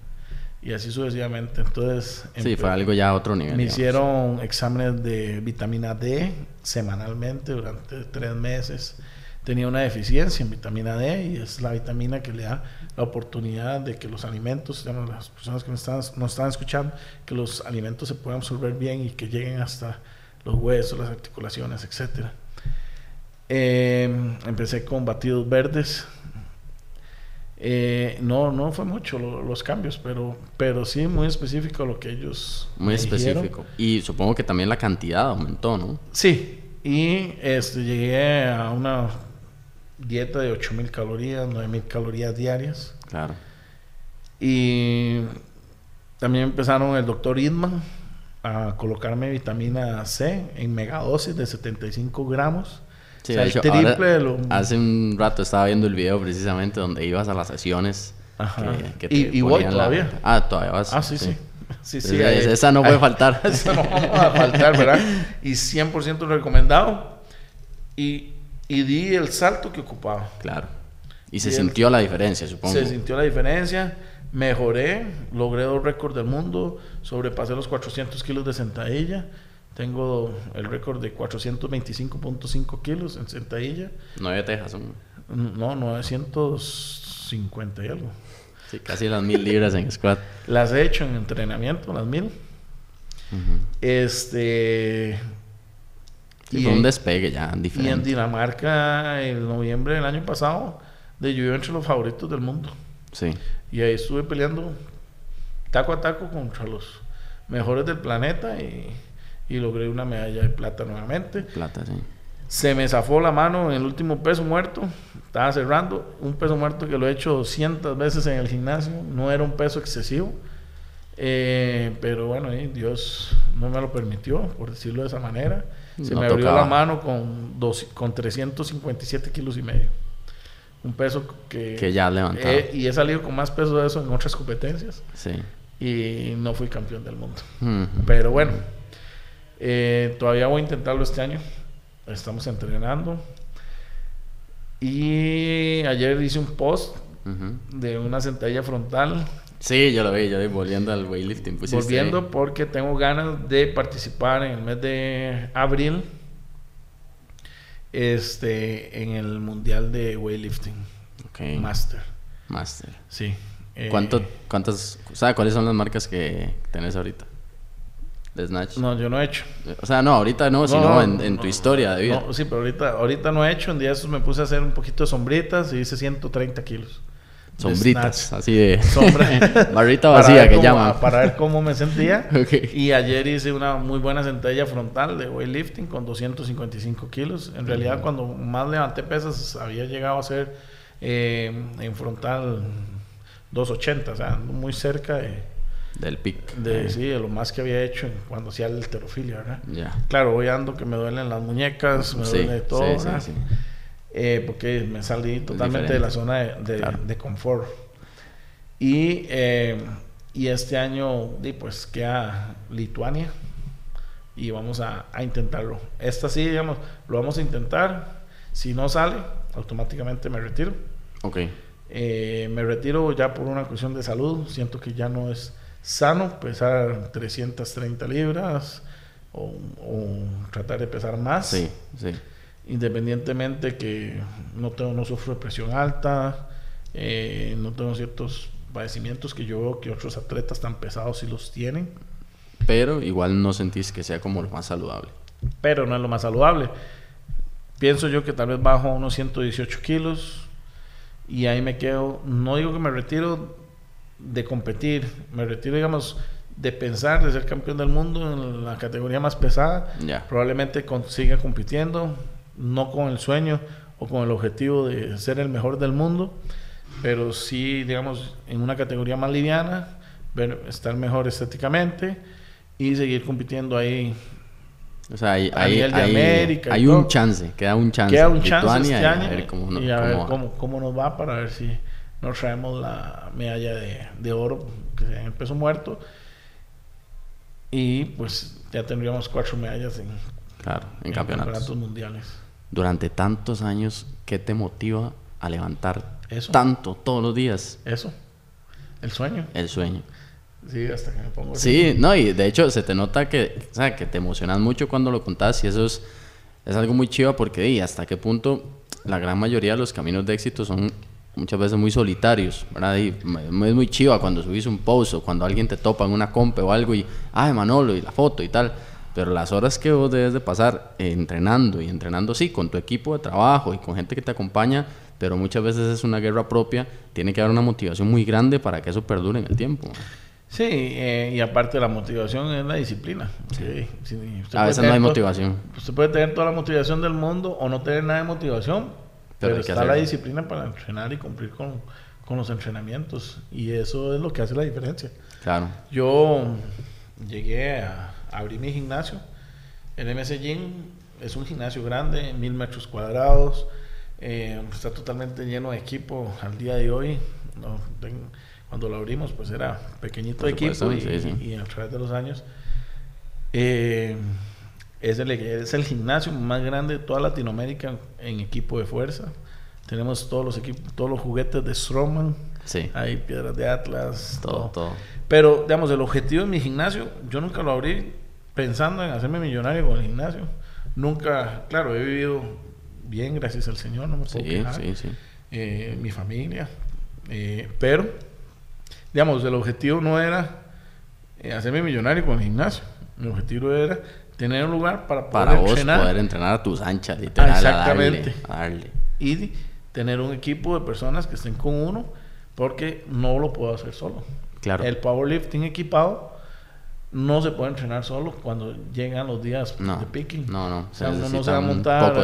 Y así sucesivamente. Entonces... Sí, fue algo ya a otro nivel. Me hicieron exámenes de vitamina D semanalmente durante tres meses tenía una deficiencia en vitamina D y es la vitamina que le da la oportunidad de que los alimentos, las personas que nos están, nos están escuchando, que los alimentos se puedan absorber bien y que lleguen hasta los huesos, las articulaciones, etc. Eh, empecé con batidos verdes. Eh, no, no fue mucho los cambios, pero, pero sí muy específico lo que ellos. Muy específico. Y supongo que también la cantidad aumentó, ¿no? Sí. Y este, llegué a una dieta de 8000 calorías, 9000 calorías diarias. Claro. Y también empezaron el doctor Idman a colocarme vitamina C en megadosis de 75 gramos. Sí, o sea, triple Hace un rato estaba viendo el video precisamente donde ibas a las sesiones. Ajá. Que, y, voy todavía. Ah, todavía vas. Ah, sí, sí. sí. sí, esa no puede faltar. esa no va a faltar, ¿verdad? Y 100% recomendado. Y, y di el salto que ocupaba. Claro. Y se sintió la diferencia, supongo. Se sintió la diferencia mejoré, logré dos récords del mundo, sobrepasé los 400 kilos de sentadilla, tengo el récord de 425.5 kilos en sentadilla. ¿Nueve tejas? No, 950 y algo. Sí, casi las mil libras en squat. Las he hecho en entrenamiento, las mil. Este. Y fue un despegue ya diferente. Y en Dinamarca, en noviembre del año pasado, de yo entre los favoritos del mundo. Sí. Y ahí estuve peleando taco a taco contra los mejores del planeta y, y logré una medalla de plata nuevamente. Plata, sí. Se me zafó la mano en el último peso muerto. Estaba cerrando. Un peso muerto que lo he hecho 200 veces en el gimnasio. No era un peso excesivo. Eh, pero bueno, Dios no me lo permitió, por decirlo de esa manera. Se me abrió la mano con, dos, con 357 kilos y medio un peso que... Que ya levantado. y he salido con más peso de eso en otras competencias. Sí. Y no fui campeón del mundo. Pero bueno, eh, todavía voy a intentarlo este año. Estamos entrenando. Y ayer hice un post de una sentadilla frontal. Sí, yo lo vi, yo vi volviendo al weightlifting. volviendo porque tengo ganas de participar en el mes de abril este, en el mundial de weightlifting. Okay. Master. Master. Sí. Eh, ¿Cuánto, ¿Cuántas, o cuáles son las marcas que tenés ahorita? De Snatch. No, yo no he hecho. O sea, no, ahorita no, sino en, tu historia de vida. sí, pero ahorita, ahorita no he hecho. En días me puse a hacer un poquito de sombritas y hice 130 kilos. Sombritas, así de. Sombra. Barrita vacía que llama. Para ver cómo me sentía. Y ayer hice una muy buena sentadilla frontal de weightlifting con 255 kilos. En realidad, cuando más levanté pesas, había llegado a ser eh, en frontal 280, o sea, muy cerca de. Del pic. De, Sí, de lo más que había hecho cuando hacía el terofilia, ¿verdad? Ya. Claro, voy ando que me duelen las muñecas, me duele todo. Sí, sí, eh, porque me salí totalmente de la zona de, confort. Y, eh, y este año, pues queda Lituania y vamos a, intentarlo. Esta sí, digamos, lo vamos a intentar. Si no sale, automáticamente me retiro. Ok. Eh, me retiro ya por una cuestión de salud. Siento que ya no es sano pesar 330 libras o, o tratar de pesar más. Sí, sí independientemente que no tengo, no sufro de presión alta, eh, no tengo ciertos padecimientos que yo veo que otros atletas tan pesados sí los tienen. Pero igual no sentís que sea como lo más saludable. Pero no es lo más saludable. Pienso yo que tal vez bajo unos 118 kilos y ahí me quedo. No digo que me retiro de competir, me retiro, digamos, de pensar de ser campeón del mundo en la categoría más pesada. Probablemente siga compitiendo, no con el sueño o con el objetivo de ser el mejor del mundo, pero sí, digamos, en una categoría más liviana, ver, estar mejor estéticamente y seguir compitiendo ahí. O sea, hay, hay, América hay un chance, queda un chance. Queda un chance este año y a ver, cómo, y a ver cómo, cómo, nos va para ver si nos traemos la medalla de, de oro que en el peso muerto. Y pues ya tendríamos cuatro medallas en, claro, en, campeonatos mundiales durante tantos años, ¿qué te motiva a levantar Eso. tanto todos los días? Eso. El sueño. El sueño. Sí, hasta que me pongo. Sí, no, y de hecho se te nota que, o sea, que te emocionas mucho cuando lo contás y eso es, es algo muy chido porque, y hasta qué punto la gran mayoría de los caminos de éxito son muchas veces muy solitarios, ¿verdad? Y es muy chiva cuando subís un post o cuando alguien te topa en una compa o algo y, ay, Manolo, y la foto y tal. Pero las horas que vos debes de pasar entrenando y entrenando, sí, con tu equipo de trabajo y con gente que te acompaña, pero muchas veces es una guerra propia, tiene que haber una motivación muy grande para que eso perdure en el tiempo. Sí, eh, y aparte la motivación es la disciplina. Sí. a veces no hay motivación. Usted puede tener toda la motivación del mundo o no tener nada de motivación, pero, está la disciplina para entrenar y cumplir con, con los entrenamientos. Y eso es lo que hace la diferencia. Claro. Yo llegué a abrir mi gimnasio. El MS Gym es un gimnasio grande, mil metros cuadrados. Eh, está totalmente lleno de equipo al día de hoy. cuando lo abrimos, pues era pequeñito equipo y, a través de los años. Eh, es, el, es el gimnasio más grande de toda Latinoamérica en equipo de fuerza. Tenemos todos los equipos, todos los juguetes de Strongman. Sí. Hay piedras de Atlas. Todo, todo. Pero, digamos, el objetivo de mi gimnasio, yo nunca lo abrí pensando en hacerme millonario con el gimnasio. Nunca, claro, he vivido bien, gracias al Señor, no me puedo sí, Sí, sí. Eh, mi familia. Eh, pero, digamos, el objetivo no era eh, hacerme millonario con el gimnasio. Mi objetivo era tener un lugar para poder para vos poder entrenar a tus anchas, literal. exactamente. darle. Y tener un equipo de personas que estén con uno, porque no lo puedo hacer solo. Claro. El powerlifting equipado no se puede entrenar solo cuando llegan los días de picking. No, no. Se uno no se va a montar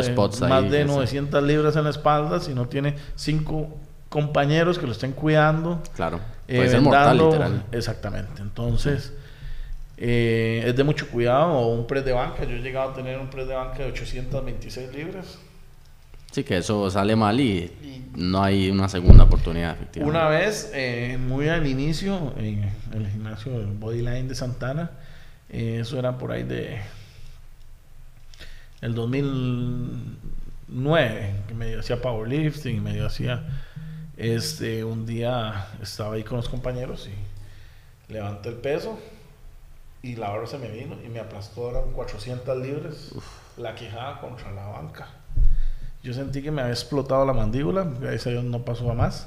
más de 900 libras en la espalda si no tiene cinco compañeros que lo estén cuidando. Claro. Eh, puede mortal, literal. Exactamente. Entonces, eh, es de mucho cuidado. O un press de banca. Yo he llegado a tener un press de banca de 826 libras. Sí, que eso sale mal y, no hay una segunda oportunidad, efectivamente. Una vez, eh, muy al inicio, en el gimnasio Bodyline de Santana, eh, eso era por ahí de el 2009, que medio hacía powerlifting, medio hacía, este, un día estaba ahí con los compañeros y levanté el peso y la hora se me vino y me aplastó, eran 400 libras, la quejada contra la banca. Yo sentí que me había explotado la mandíbula, gracias a Dios no pasó a más.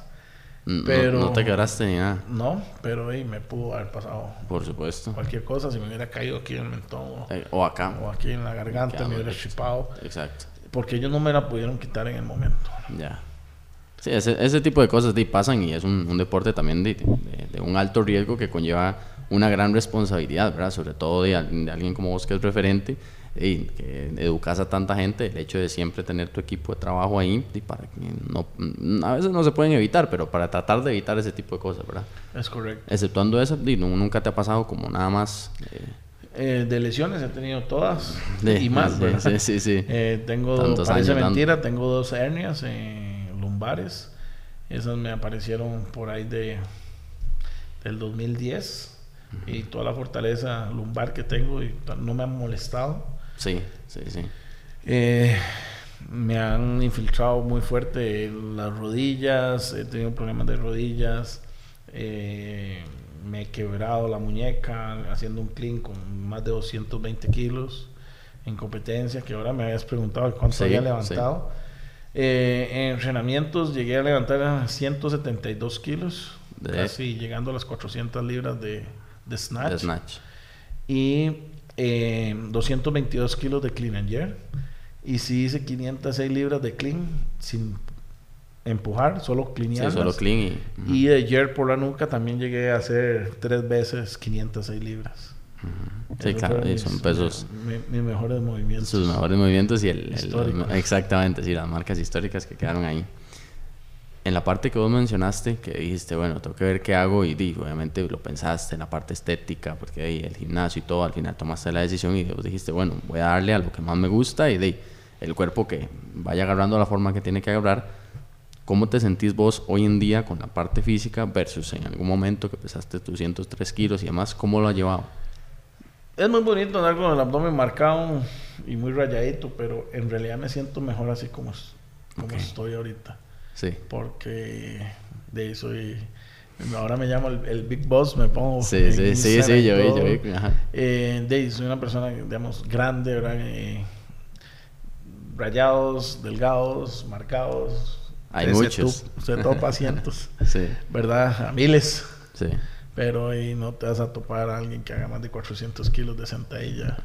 Pero, no, te quedaste ni nada. No, pero ahí me pudo haber pasado. Por supuesto. Cualquier cosa, si me hubiera caído aquí en el mentón. Eh, o acá. O aquí en la garganta, me hubiera chipado. Exacto. Porque ellos no me la pudieron quitar en el momento. Ya. Sí, ese, ese tipo de cosas de, pasan y es un, un deporte también de, de, un alto riesgo que conlleva una gran responsabilidad, ¿verdad? Sobre todo de, de alguien como vos que es referente y que educas a tanta gente, el hecho de siempre tener tu equipo de trabajo ahí, y para que no, a veces no se pueden evitar, pero para tratar de evitar ese tipo de cosas, ¿verdad? Es correcto. Exceptuando eso, nunca te ha pasado como nada más... Eh, eh, de lesiones he tenido todas y más, Sí, sí, sí. Eh, tengo, parece mentira, tengo dos hernias lumbares. Esas me aparecieron por ahí de del 2010 y toda la fortaleza lumbar que tengo y no me han molestado. Sí, sí, sí. Eh, me han infiltrado muy fuerte las rodillas, he tenido problemas de rodillas, eh, me he quebrado la muñeca haciendo un clean con más de 220 kilos en competencia, que ahora me habías preguntado cuánto había levantado. Eh, en entrenamientos llegué a levantar 172 kilos, casi llegando a las 400 libras de, de snatch. De snatch. Y 222 eh, kilos de clean and jerk. Y si hice 506 libras de clean sin empujar, solo clean Sí, solo clean y, de jerk por la nuca también llegué a hacer tres veces 506 libras. Sí, claro, son pesos. mis mejores movimientos. Sus mejores movimientos y el, exactamente, sí, las marcas históricas que quedaron ahí en la parte que vos mencionaste, que dijiste, bueno, tengo que ver qué hago y di, obviamente lo pensaste en la parte estética, porque ahí el gimnasio y todo, al final tomaste la decisión y vos dijiste, bueno, voy a darle a lo que más me gusta y de el cuerpo que vaya agarrando la forma que tiene que agarrar. ¿Cómo te sentís vos hoy en día con la parte física versus en algún momento que pesaste tus 103 kilos y demás? ¿Cómo lo has llevado? Es muy bonito andar con el abdomen marcado y muy rayadito, pero en realidad me siento mejor así como, como estoy ahorita. Sí. Porque de eso soy. Ahora me llamo el, Big Boss, me pongo. Sí, sí, sí, sí, yo vi, yo vi. Eh, de soy una persona, digamos, grande, ¿verdad? Eh, rayados, delgados, marcados. Hay muchos. Usted todo pacientes. sí. ¿Verdad? A miles. Sí. Pero ahí no te vas a topar a alguien que haga más de 400 kilos de sentadilla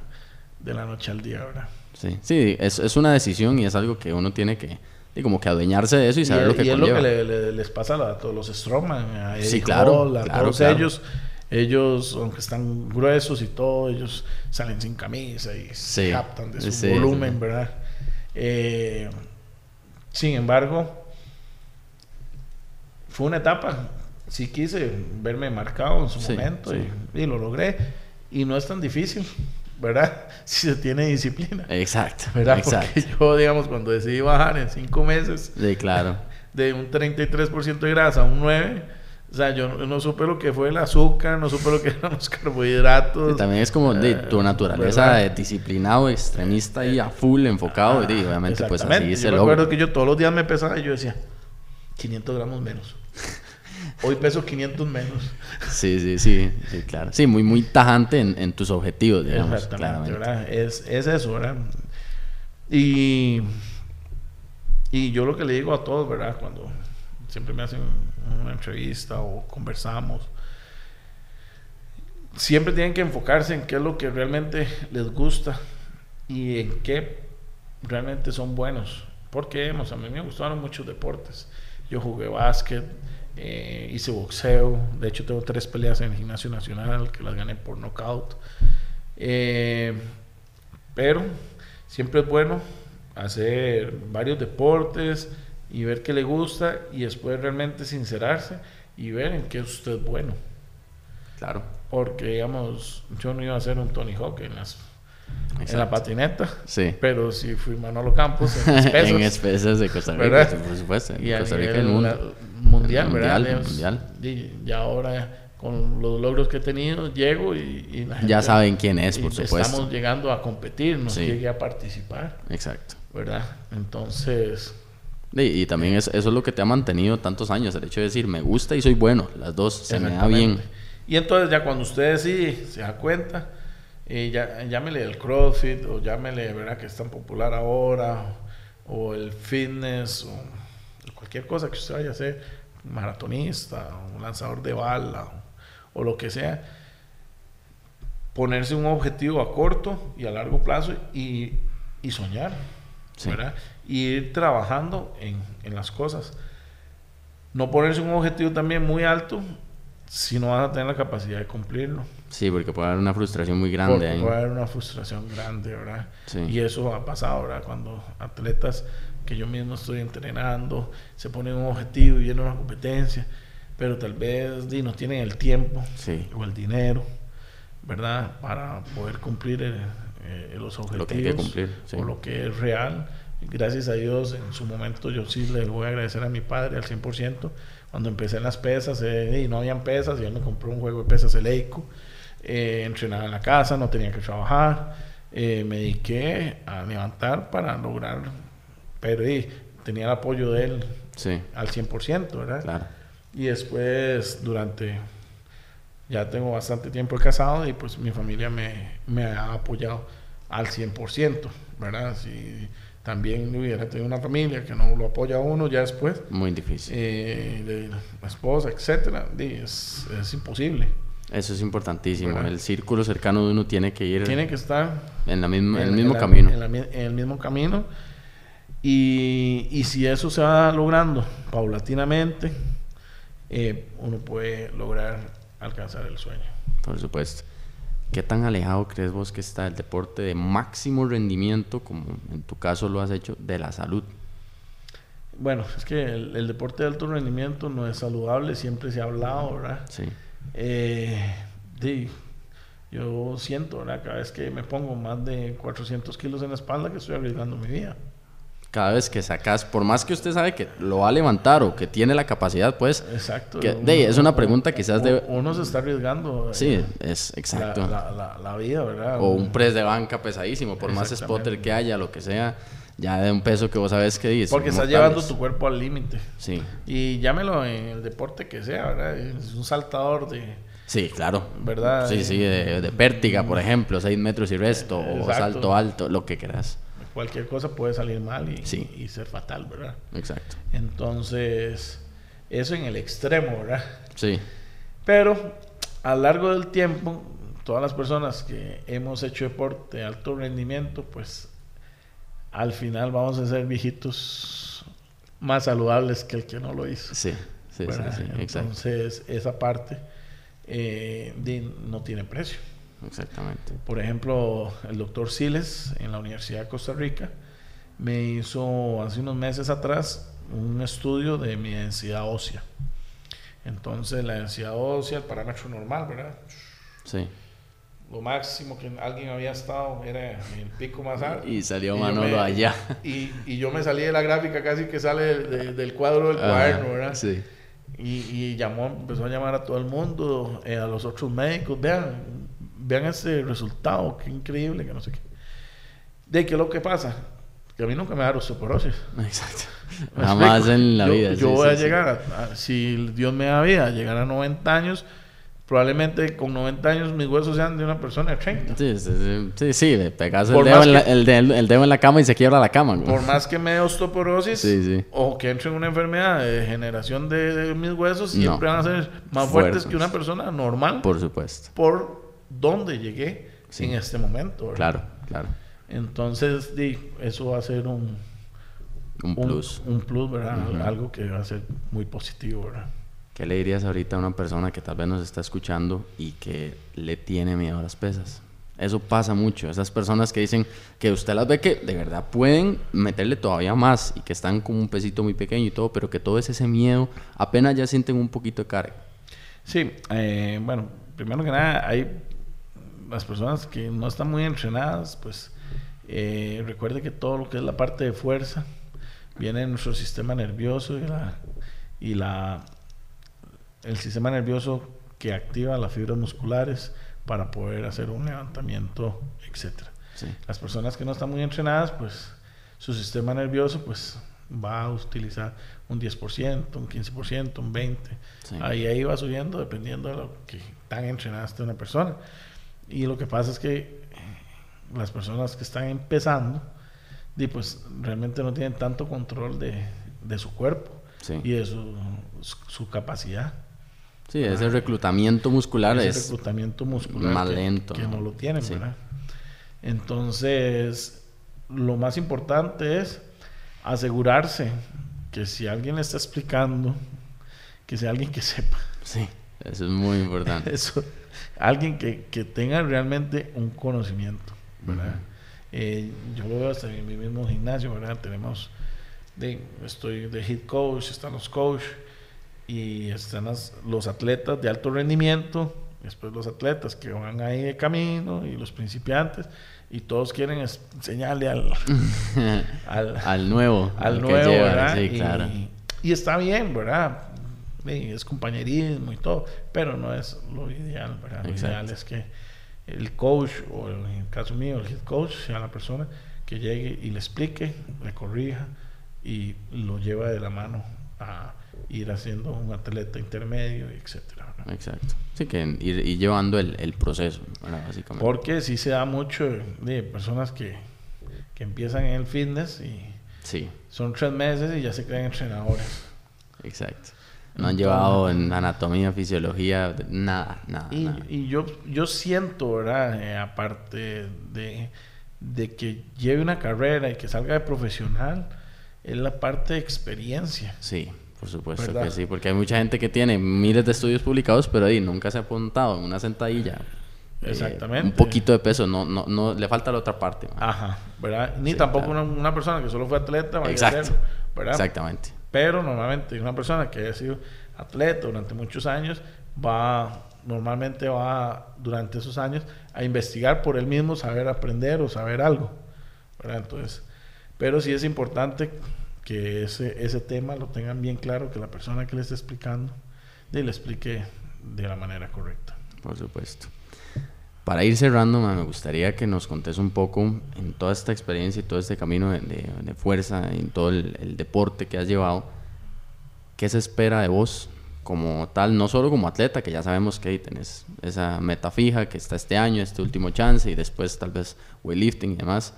de la noche al día, ¿verdad? Sí, sí, es, es una decisión y es algo que uno tiene que, y como que adueñarse de eso y saber lo que y es lo que le- le- les pasa a todos los Strongman, a Eddie Sí, claro, Hall, a claro, todos claro. ellos. Ellos, aunque están gruesos y todo, ellos salen sin camisa y Sí, se captan de su sí, volumen. ¿verdad? Eh, sin embargo, fue una etapa. Sí quise verme marcado en su momento. Y, y lo logré. Y no es tan difícil, ¿verdad? Si se tiene disciplina. Exacto, ¿Verdad? exacto. Porque yo, digamos, cuando decidí bajar en cinco meses Sí, claro. de un 33% de grasa a un 9%, o sea, yo no, no supe lo que fue el azúcar, no supe lo que eran los carbohidratos. También es como de Eh, tu naturaleza de disciplinado, extremista y a full enfocado. y obviamente, pues así se Yo acuerdo que yo todos los días me pesaba y yo decía, 500 gramos menos. Hoy peso 500 menos. Sí, sí, sí, sí, claro. Sí, muy, muy tajante en, en tus objetivos, digamos, Exactamente. ¿verdad? Es, es eso, ¿verdad? Y, y yo lo que le digo a todos, ¿verdad? Cuando siempre me hacen una entrevista o conversamos, siempre tienen que enfocarse en qué es lo que realmente les gusta y en qué realmente son buenos. Porque digamos, a mí me gustaron muchos deportes. Yo jugué básquet, eh, hice boxeo. De hecho, tengo tres peleas en el gimnasio nacional que las gané por knockout. Eh, pero siempre es bueno hacer varios deportes y ver qué le gusta y después realmente sincerarse y ver en qué es usted bueno. Claro. Porque, digamos, yo no iba a ser un Tony Hawk en, las, en la Exacto. patineta, Sí. pero sí fui Manolo Campos en las pesas. en de Costa Rica, ¿verdad? por supuesto. En y Costa Rica el mundo. mundial, El ¿verdad? mundial. Y, y ahora con los logros que he tenido llego y, y la Ya gente- saben quién es, por supuesto. Estamos llegando a competir, no Sí. llegué a participar, Exacto. ¿verdad? Entonces, Y, y también es, eso es lo que te ha mantenido tantos años, el hecho de decir, me gusta y soy bueno, las dos, se me da bien. Y entonces ya cuando usted sí se da cuenta, eh, ya, llámele el CrossFit o llámele, ¿verdad? Que es tan popular ahora, o el fitness, o cualquier cosa que usted vaya a hacer, maratonista, un lanzador de bala, o, o lo que sea, ponerse un objetivo a corto y a largo plazo y, y soñar, Sí. ¿verdad? Y ir trabajando en, en las cosas. No ponerse un objetivo también muy alto si no vas a tener la capacidad de cumplirlo. Sí, porque puede haber una frustración muy grande Porque ahí. puede haber una frustración grande, ¿verdad? Sí. Y eso ha pasado, ¿verdad? Cuando atletas que yo mismo estoy entrenando se ponen un objetivo y viene una competencia, pero tal vez di, no tienen el tiempo Sí. o el dinero, ¿verdad? Para poder cumplir eh, eh, los objetivos Lo que hay que cumplir, sí. o lo que es real. Gracias a Dios, en su momento yo sí le voy a agradecer a mi padre al 100%. Cuando empecé en las pesas, eh, y no habían pesas, y él me compró un juego de pesas Eleico. Eh, entrenaba en la casa, no tenía que trabajar. eh, me dediqué a levantar para lograr, pero tenía el apoyo de él Sí, al 100%, ¿verdad? claro. Y después, durante, ya tengo bastante tiempo casado y pues mi familia me, me ha apoyado al 100%, ¿verdad? Si también hubiera tenido una familia que no lo apoya a uno ya después, Muy difícil. eh, de la esposa, etcétera, es, es imposible. Eso es importantísimo. ¿Verdad? El círculo cercano de uno tiene que ir Tiene que estar en, la misma, en el mismo en la- camino. En, la mi- en el mismo camino. Y, y si eso se va logrando paulatinamente, eh, uno puede lograr alcanzar el sueño. Por supuesto. ¿Qué tan alejado crees vos que está el deporte de máximo rendimiento, como en tu caso lo has hecho, de la salud? Bueno, es que el, el deporte de alto rendimiento no es saludable, siempre se ha hablado, ¿verdad? Sí, Eh, di, yo siento, ¿verdad? Cada vez que me pongo más de 400 kilos en la espalda que estoy arriesgando mi vida. cada vez que sacas, por más que usted sabe que lo va a levantar o que tiene la capacidad, pues, Exacto. Que- de- es una pregunta quizás de- Uno se está arriesgando. eh, sí, es exacto. la- la- la vida, ¿verdad? O un press de banca pesadísimo, por más spotter que haya, lo que sea, ya de un peso que vos sabes que dice. Porque estás llevando tu cuerpo al límite. Sí, Y llámelo en el deporte que sea, ¿verdad? Es un saltador de, sí, claro. ¿verdad? Sí, sí, de, de pértiga, por ejemplo, 6 metros y resto, o salto alto, lo que quieras. Cualquier cosa puede salir mal y, Sí. y ser fatal, ¿verdad? Exacto. Entonces, eso en el extremo, ¿verdad? Sí, Pero a lo largo del tiempo, todas las personas que hemos hecho deporte de alto rendimiento, pues al final vamos a ser viejitos más saludables que el que no lo hizo. Sí, sí, sí, sí, exacto. Entonces, esa parte eh, no tiene precio. Exactamente. Por ejemplo, el doctor Siles en la Universidad de Costa Rica me hizo hace unos meses atrás un estudio de mi densidad ósea. Entonces, la densidad ósea, el parámetro normal, ¿verdad? Sí. Lo máximo que alguien había estado era en el pico más alto. Y salió Manolo allá. Y, y, yo me salí de la gráfica casi que sale del cuadro del cuaderno, ¿verdad? Sí. Y, y, llamó, empezó a llamar a todo el mundo, eh, a los otros médicos, vean, vean ese resultado, qué increíble, que no sé qué. ¿De qué es lo que pasa? Que a mí nunca me da osteoporosis. Exacto. Jamás en la vida. Yo voy a llegar, a, si Dios me da vida, a llegar a 90 años, probablemente con 90 años mis huesos sean de una persona de 30. Sí, sí, sí, sí le pegas el dedo, en la, el, el dedo, en la, cama y se quiebra la cama. Por más que me dé osteoporosis o que entre en una enfermedad de degeneración de, mis huesos, siempre van a ser más fuertes, que una persona normal. Por supuesto. Por donde llegué en este momento. Claro, claro. Entonces, eso va a ser un... Un plus. Un, plus, ¿verdad? Algo que va a ser muy positivo, ¿verdad? ¿Qué le dirías ahorita a una persona que tal vez nos está escuchando y que le tiene miedo a las pesas? Eso pasa mucho. Esas personas que dicen que usted las ve que de verdad pueden meterle todavía más y que están con un pesito muy pequeño y todo, pero que todo es ese miedo, apenas ya sienten un poquito de carga. Sí, eh, bueno, primero que nada, hay las personas que no están muy entrenadas, pues eh, recuerde que todo lo que es la parte de fuerza viene en nuestro sistema nervioso y la el sistema nervioso que activa las fibras musculares para poder hacer un levantamiento, etcétera. Las personas que no están muy entrenadas, pues su sistema nervioso pues va a utilizar un 10%, un 15%, un 20%. Ahí, ahí va subiendo dependiendo de lo que tan entrenada esté una persona. Y lo que pasa es que las personas que están empezando, pues realmente no tienen tanto control de, de su cuerpo y de su, su capacidad. Sí, ese reclutamiento muscular ese es reclutamiento muscular más lento. Que no, lo tienen, ¿verdad? Entonces, lo más importante es asegurarse que si alguien le está explicando, que sea alguien que sepa. Sí, eso es muy importante. eso, alguien que, que tenga realmente un conocimiento, ¿verdad? Eh, yo lo veo hasta en mi mismo gimnasio, ¿verdad? Tenemos, de, estoy de hit coach, están los coach, y están los atletas de alto rendimiento, después los atletas que van ahí de camino y los principiantes y todos quieren enseñarle al al, nuevo al nuevo ¿verdad? y, está bien verdad es compañerismo y todo pero no es lo ideal verdad lo ideal es que el coach o en el caso mío el head coach sea la persona que llegue y le explique le corrija y lo lleva de la mano a ir haciendo un atleta intermedio, etcétera. Exacto. Sí, que ir, llevando el, el proceso, básicamente. Porque sí se da mucho de personas que, que empiezan en el fitness y sí. son tres meses y ya se creen entrenadores. Exacto. No han llevado en anatomía, fisiología, nada, nada. Y, y yo, yo siento, ¿verdad? Eh, aparte de, de que lleve una carrera y que salga de profesional, es la parte de experiencia. Sí. Por supuesto que sí, porque hay mucha gente que tiene miles de estudios publicados, pero ahí nunca se ha apuntado en una sentadilla. Eh, Exactamente. un poquito de peso, no, no, no, le falta la otra parte. Ajá, ¿verdad? Ni tampoco una, persona que solo fue atleta va Exacto. A ¿verdad? Exactamente. Pero normalmente una persona que haya sido atleta durante muchos años va, normalmente va durante esos años a investigar por él mismo, saber aprender o saber algo, ¿verdad? Entonces, pero sí es importante que ese, ese tema lo tengan bien claro, que la persona que le esté explicando le explique de la manera correcta. Por supuesto. Para ir cerrando, me gustaría que nos contes un poco en toda esta experiencia y todo este camino de, de, fuerza, en todo el, deporte que has llevado, ¿qué se espera de vos como tal, no solo como atleta, que ya sabemos que ahí tenés esa meta fija, que está este año, este último chance, y después tal vez weightlifting y demás,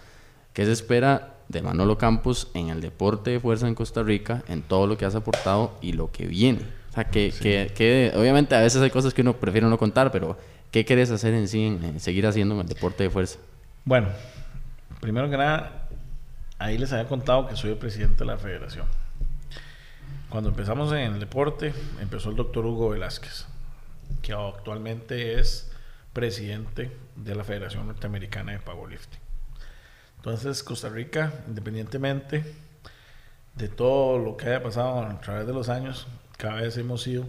¿qué se espera de Manolo Campos en el deporte de fuerza en Costa Rica, en todo lo que has aportado y lo que viene. O sea, que, que, que, obviamente a veces hay cosas que uno prefiere no contar, pero ¿qué querés hacer en sí, en, seguir haciendo en el deporte de fuerza? Bueno, primero que nada, ahí les había contado que soy el presidente de la federación. Cuando empezamos en el deporte, empezó el doctor Hugo Velázquez, que actualmente es presidente de la Federación Norteamericana de Powerlifting. Entonces, Costa Rica, independientemente de todo lo que haya pasado a través de los años, cada vez hemos sido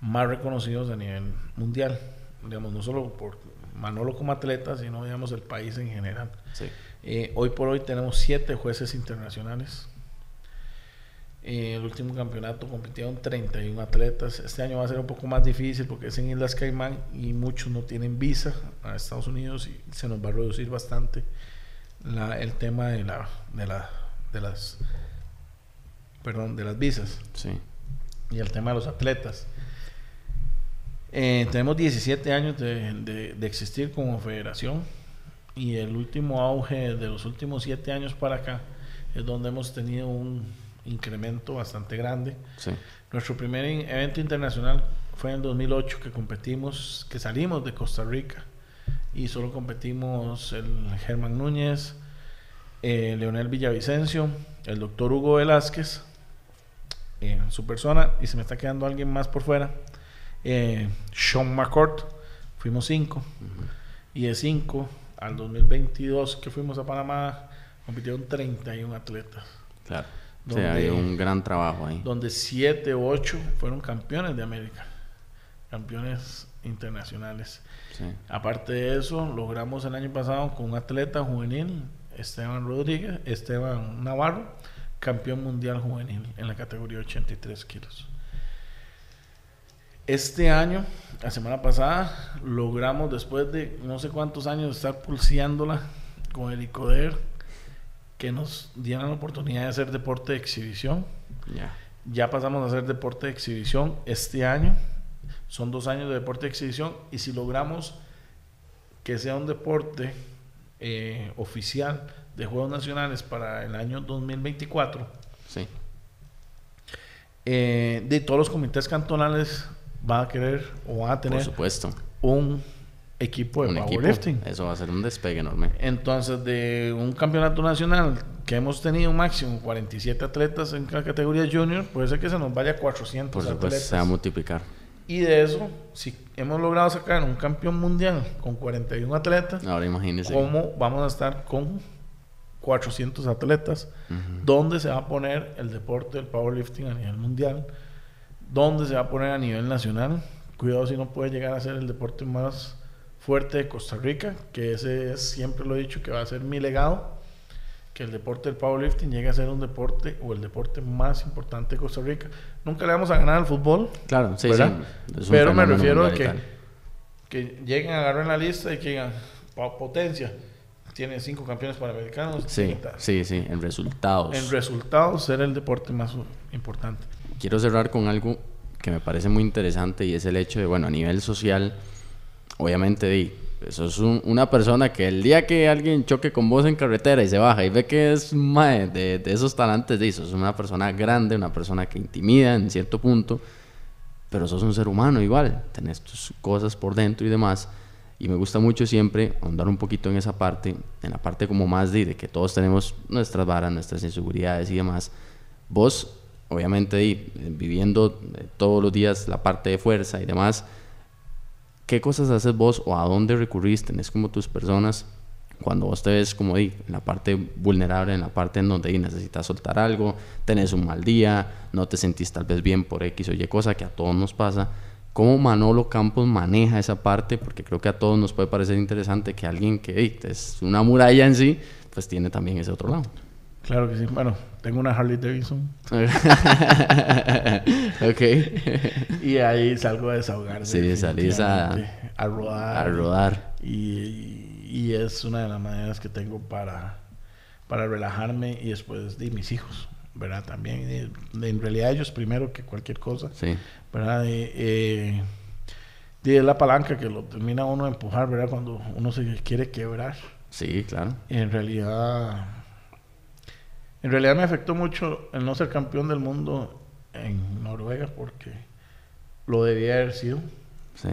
más reconocidos a nivel mundial. Digamos, no solo por Manolo como atleta, sino digamos el país en general. Eh, hoy por hoy tenemos siete jueces internacionales. En el último campeonato compitieron 31 atletas. Este año va a ser un poco más difícil porque es en Islas Caimán y muchos no tienen visa a Estados Unidos y se nos va a reducir bastante el tema de, la, de, la, de las perdón, de las visas. Sí. Y el tema de los atletas. Eh, tenemos 17 años de, de, existir como federación y el último auge de los últimos 7 años para acá es donde hemos tenido un incremento bastante grande. Sí. Nuestro primer evento internacional fue en el 2008 que competimos, que salimos de Costa Rica y solo competimos el Germán Núñez, eh, Leonel Villavicencio, el doctor Hugo Velázquez eh, su persona y se me está quedando alguien más por fuera. Eh, Sean McCourt, fuimos cinco. Y de cinco al 2022 que fuimos a Panamá, compitieron 31 atletas. Claro. Donde, hay un gran trabajo ahí. Donde siete o ocho fueron campeones de América, campeones internacionales. Aparte de eso, logramos el año pasado con un atleta juvenil, Esteban Rodríguez, Esteban Navarro, campeón mundial juvenil en la categoría 83 kilos. Este año, la semana pasada, logramos después de no sé cuántos años estar pulseándola con el ICODER, que nos dieran la oportunidad de hacer deporte de exhibición. Ya pasamos a hacer deporte de exhibición este año. Son dos años de deporte de exhibición y si logramos que sea un deporte eh, oficial de Juegos Nacionales para el año 2024, sí. Eh, de todos los comités cantonales va a querer o van a tener Por supuesto. un equipo de powerlifting. Eso va a ser un despegue enorme. Entonces, de un campeonato nacional que hemos tenido máximo 47 atletas en la categoría junior, puede ser que se nos vaya a 400 Por supuesto, se va a multiplicar. Y de eso, si hemos logrado sacar un campeón mundial con 41 atletas, ahora imagínense cómo vamos a estar con 400 atletas, dónde se va a poner el deporte del powerlifting a nivel mundial, dónde se va a poner a nivel nacional. Cuidado si no puede llegar a ser el deporte más fuerte de Costa Rica, que ese es, siempre lo he dicho, que va a ser mi legado que el deporte del powerlifting llegue a ser un deporte o el deporte más importante de Costa Rica. Nunca le vamos a ganar al fútbol. Claro, sí, sí. Pero me refiero a que, que lleguen a agarrar en la lista y que digan, potencia, tiene cinco campeones panamericanos. Sí, sí, sí, en resultados. En resultados ser el deporte más importante. Quiero cerrar con algo que me parece muy interesante y es el hecho de, bueno, a nivel social, obviamente, eso es una persona que el día que alguien choque con vos en carretera y se baja y ve que es de, de, esos talantes, de eso, es una persona grande, una persona que intimida en cierto punto, pero sos un ser humano igual, tenés tus cosas por dentro y demás. Y me gusta mucho siempre ahondar un poquito en esa parte, en la parte como más de, que todos tenemos nuestras varas, nuestras inseguridades y demás. Vos, obviamente, viviendo todos los días la parte de fuerza y demás, ¿Qué cosas haces vos o a dónde recurrís? Tenés como tus personas cuando vos te ves como di, en la parte vulnerable, en la parte en donde necesitas soltar algo, tenés un mal día, no te sentís tal vez bien por X o Y cosa que a todos nos pasa. ¿Cómo Manolo Campos maneja esa parte? Porque creo que a todos nos puede parecer interesante que alguien que es una muralla en sí, pues tiene también ese otro lado. Claro que sí. Bueno, tengo una Harley Davidson. ok. y ahí salgo a desahogarse. Sí, salís a, a rodar. A rodar. Y, y, es una de las maneras que tengo para, para relajarme y después de mis hijos, ¿verdad? También, en realidad ellos primero que cualquier cosa. Sí. ¿Verdad? Eh, es la palanca que lo termina uno a empujar, ¿verdad? Cuando uno se quiere quebrar. Sí, claro. en realidad en realidad me afectó mucho el no ser campeón del mundo en Noruega porque lo debía haber sido. Sí.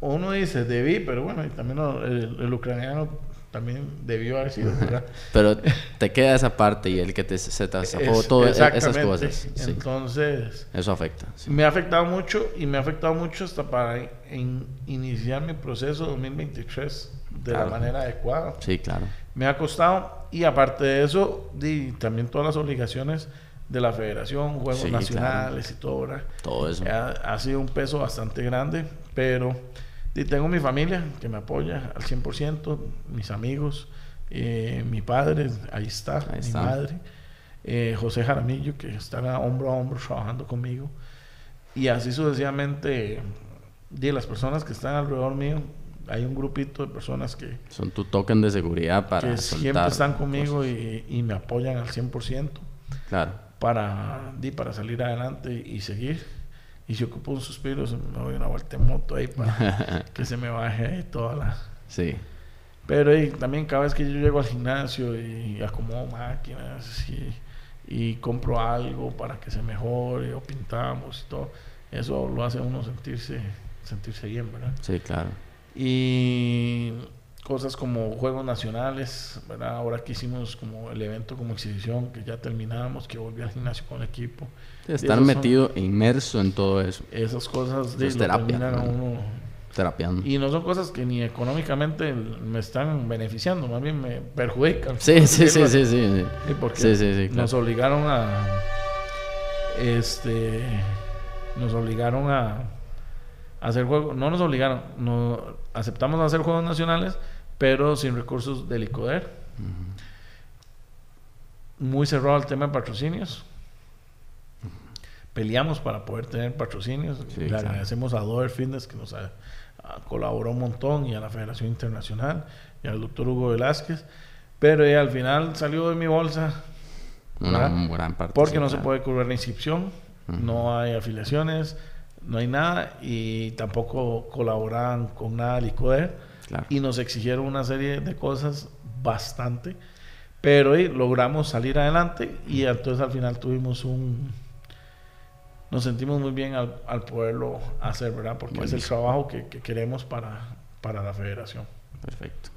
Uno dice, debí, pero bueno, y también el, el ucraniano también debió haber sido, ¿verdad? Pero te queda esa parte y el que te, se te zafó Es- todas esas exactamente. cosas. Sí. Entonces, Eso afecta. sí. me ha afectado mucho y me ha afectado mucho hasta para in- iniciar mi proceso 2023 de Claro. la manera adecuada. Sí, claro. Me ha costado y aparte de eso, di, también todas las obligaciones de la federación, juegos Sí, nacionales y todo, ¿verdad? Todo eso. Ha, ha sido un peso bastante grande, pero di, tengo mi familia que me apoya al 100%, mis amigos, eh, mi padre, ahí está, Ahí mi está. madre, eh, José Jaramillo, que está hombro a hombro trabajando conmigo, y así sucesivamente, di, las personas que están alrededor mío, hay un grupito de personas que, Son tu token de seguridad para que siempre están conmigo y, y me apoyan al 100% Claro. para, di, para salir adelante y seguir. Y si ocupo un suspiro, me doy una vuelta en moto ahí para que se me baje ahí toda la... Sí. Pero y también cada vez que yo llego al gimnasio y acomodo máquinas y, y compro algo para que se mejore o pintamos y todo, eso lo hace a uno sentirse, sentirse bien, ¿verdad? Sí, claro. Y cosas como juegos nacionales, ¿verdad? Ahora que hicimos como el evento como exhibición, que ya terminamos, que volví al gimnasio con el equipo. Estar metido, inmerso en todo eso. Esas cosas de terapia, uno. Terapiando. Y no son cosas que ni económicamente me están beneficiando, más bien me perjudican. Sí, sí, sí, sí, sí. sí. Sí, porque Sí, sí, sí, claro. nos obligaron a este nos obligaron a hacer juegos, no nos obligaron, no aceptamos hacer juegos nacionales, pero sin recursos del ICODER. Muy cerrado el tema de patrocinios. Peleamos para poder tener patrocinios. Sí, Le claro. agradecemos a Dover Fitness que nos ha- a- colaboró un montón y a la Federación Internacional y al doctor Hugo Velázquez. Pero eh, al final salió de mi bolsa Una gran parte. porque no se puede cubrir la inscripción, no hay afiliaciones, no hay nada y tampoco colaboraban con nada del ICODER Claro. y nos exigieron una serie de cosas bastante, pero eh, logramos salir adelante y entonces al final tuvimos un... Nos sentimos muy bien al, al poderlo hacer, ¿verdad? Porque es el trabajo que, que queremos para, para la federación. Perfecto.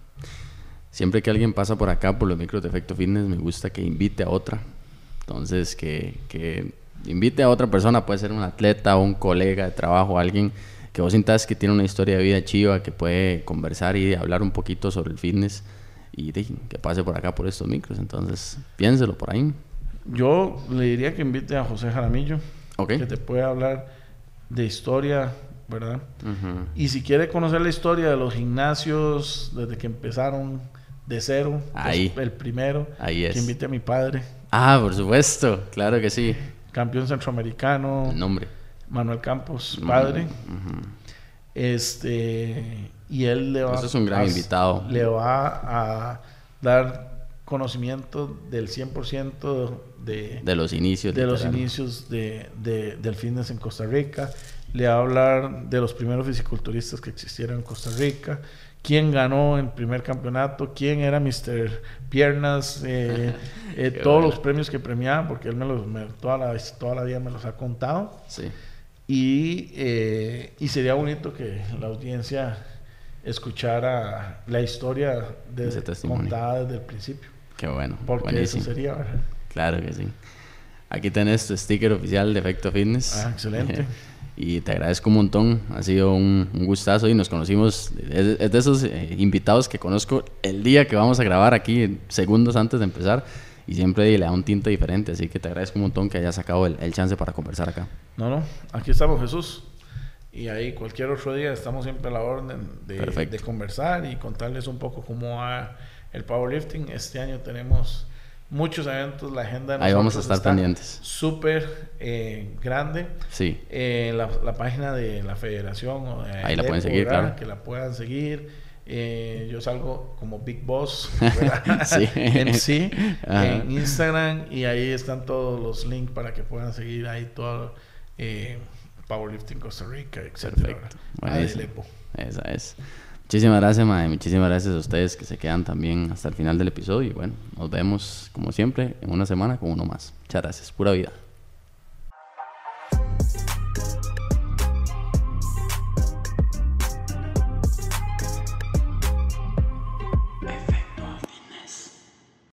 Siempre que alguien pasa por acá, por los micros de Efecto Fitness, me gusta que invite a otra. Entonces, que, que invite a otra persona, puede ser un atleta, un colega de trabajo, alguien que vos sintas que tiene una historia de vida chiva, que puede conversar y hablar un poquito sobre el fitness y de- que pase por acá por estos micros. Entonces, piénselo por ahí. Yo le diría que invite a José Jaramillo, Ok. que te puede hablar de historia, ¿verdad? Ujú. Y si quiere conocer la historia de los gimnasios desde que empezaron de cero, pues, Ahí. el primero, Ahí es. que invite a mi padre, Ah, por supuesto. Claro que sí. Campeón centroamericano, El nombre. Manuel Campos, padre. Este, y él le va, Eso es un gran a, invitado. le va a dar conocimiento del 100% de, De los inicios. de los inicios de, de- del fitness en Costa Rica. Le va a hablar de los primeros fisiculturistas que existieron en Costa Rica. Quién ganó el primer campeonato, quién era Mr. Piernas, eh, eh, todos bueno. los premios que premiaba, porque él me los, me- toda, la, toda la vida me los ha contado. Sí. Y, eh, y sería bonito que la audiencia escuchara la historia de, contada desde el principio. Qué bueno. Porque Buenísimo. eso sería... ¿verdad? Claro que sí. Aquí tenés tu sticker oficial de Efecto Fitness. Ah, excelente. y te agradezco un montón. Ha sido un, un gustazo y nos conocimos. Es, es de esos eh, invitados que conozco el día que vamos a grabar aquí, segundos antes de empezar. Y siempre le da un tinte diferente. Así que te agradezco un montón que hayas sacado el, el chance para conversar acá. No, no, aquí estamos Jesús. Y ahí cualquier otro día estamos siempre a la orden de, de conversar y contarles un poco cómo va el powerlifting. Este año tenemos muchos eventos, la agenda Ahí vamos a estar pendientes. Súper eh, grande. Sí. Eh, la, la página de la federación o de Ahí la pueden seguir, ¿verdad? claro. Que la puedan seguir. Eh, yo salgo como Big Boss. Sí. en sí Ajá. en Instagram y ahí están todos los links para que puedan seguir ahí todo eh, Powerlifting Costa Rica, etc. Perfecto. Buenísimo. Esa es. Muchísimas gracias, Mae. Muchísimas gracias a ustedes que se quedan también hasta el final del episodio. Y bueno, nos vemos como siempre en una semana con uno más. Muchas gracias. Pura vida.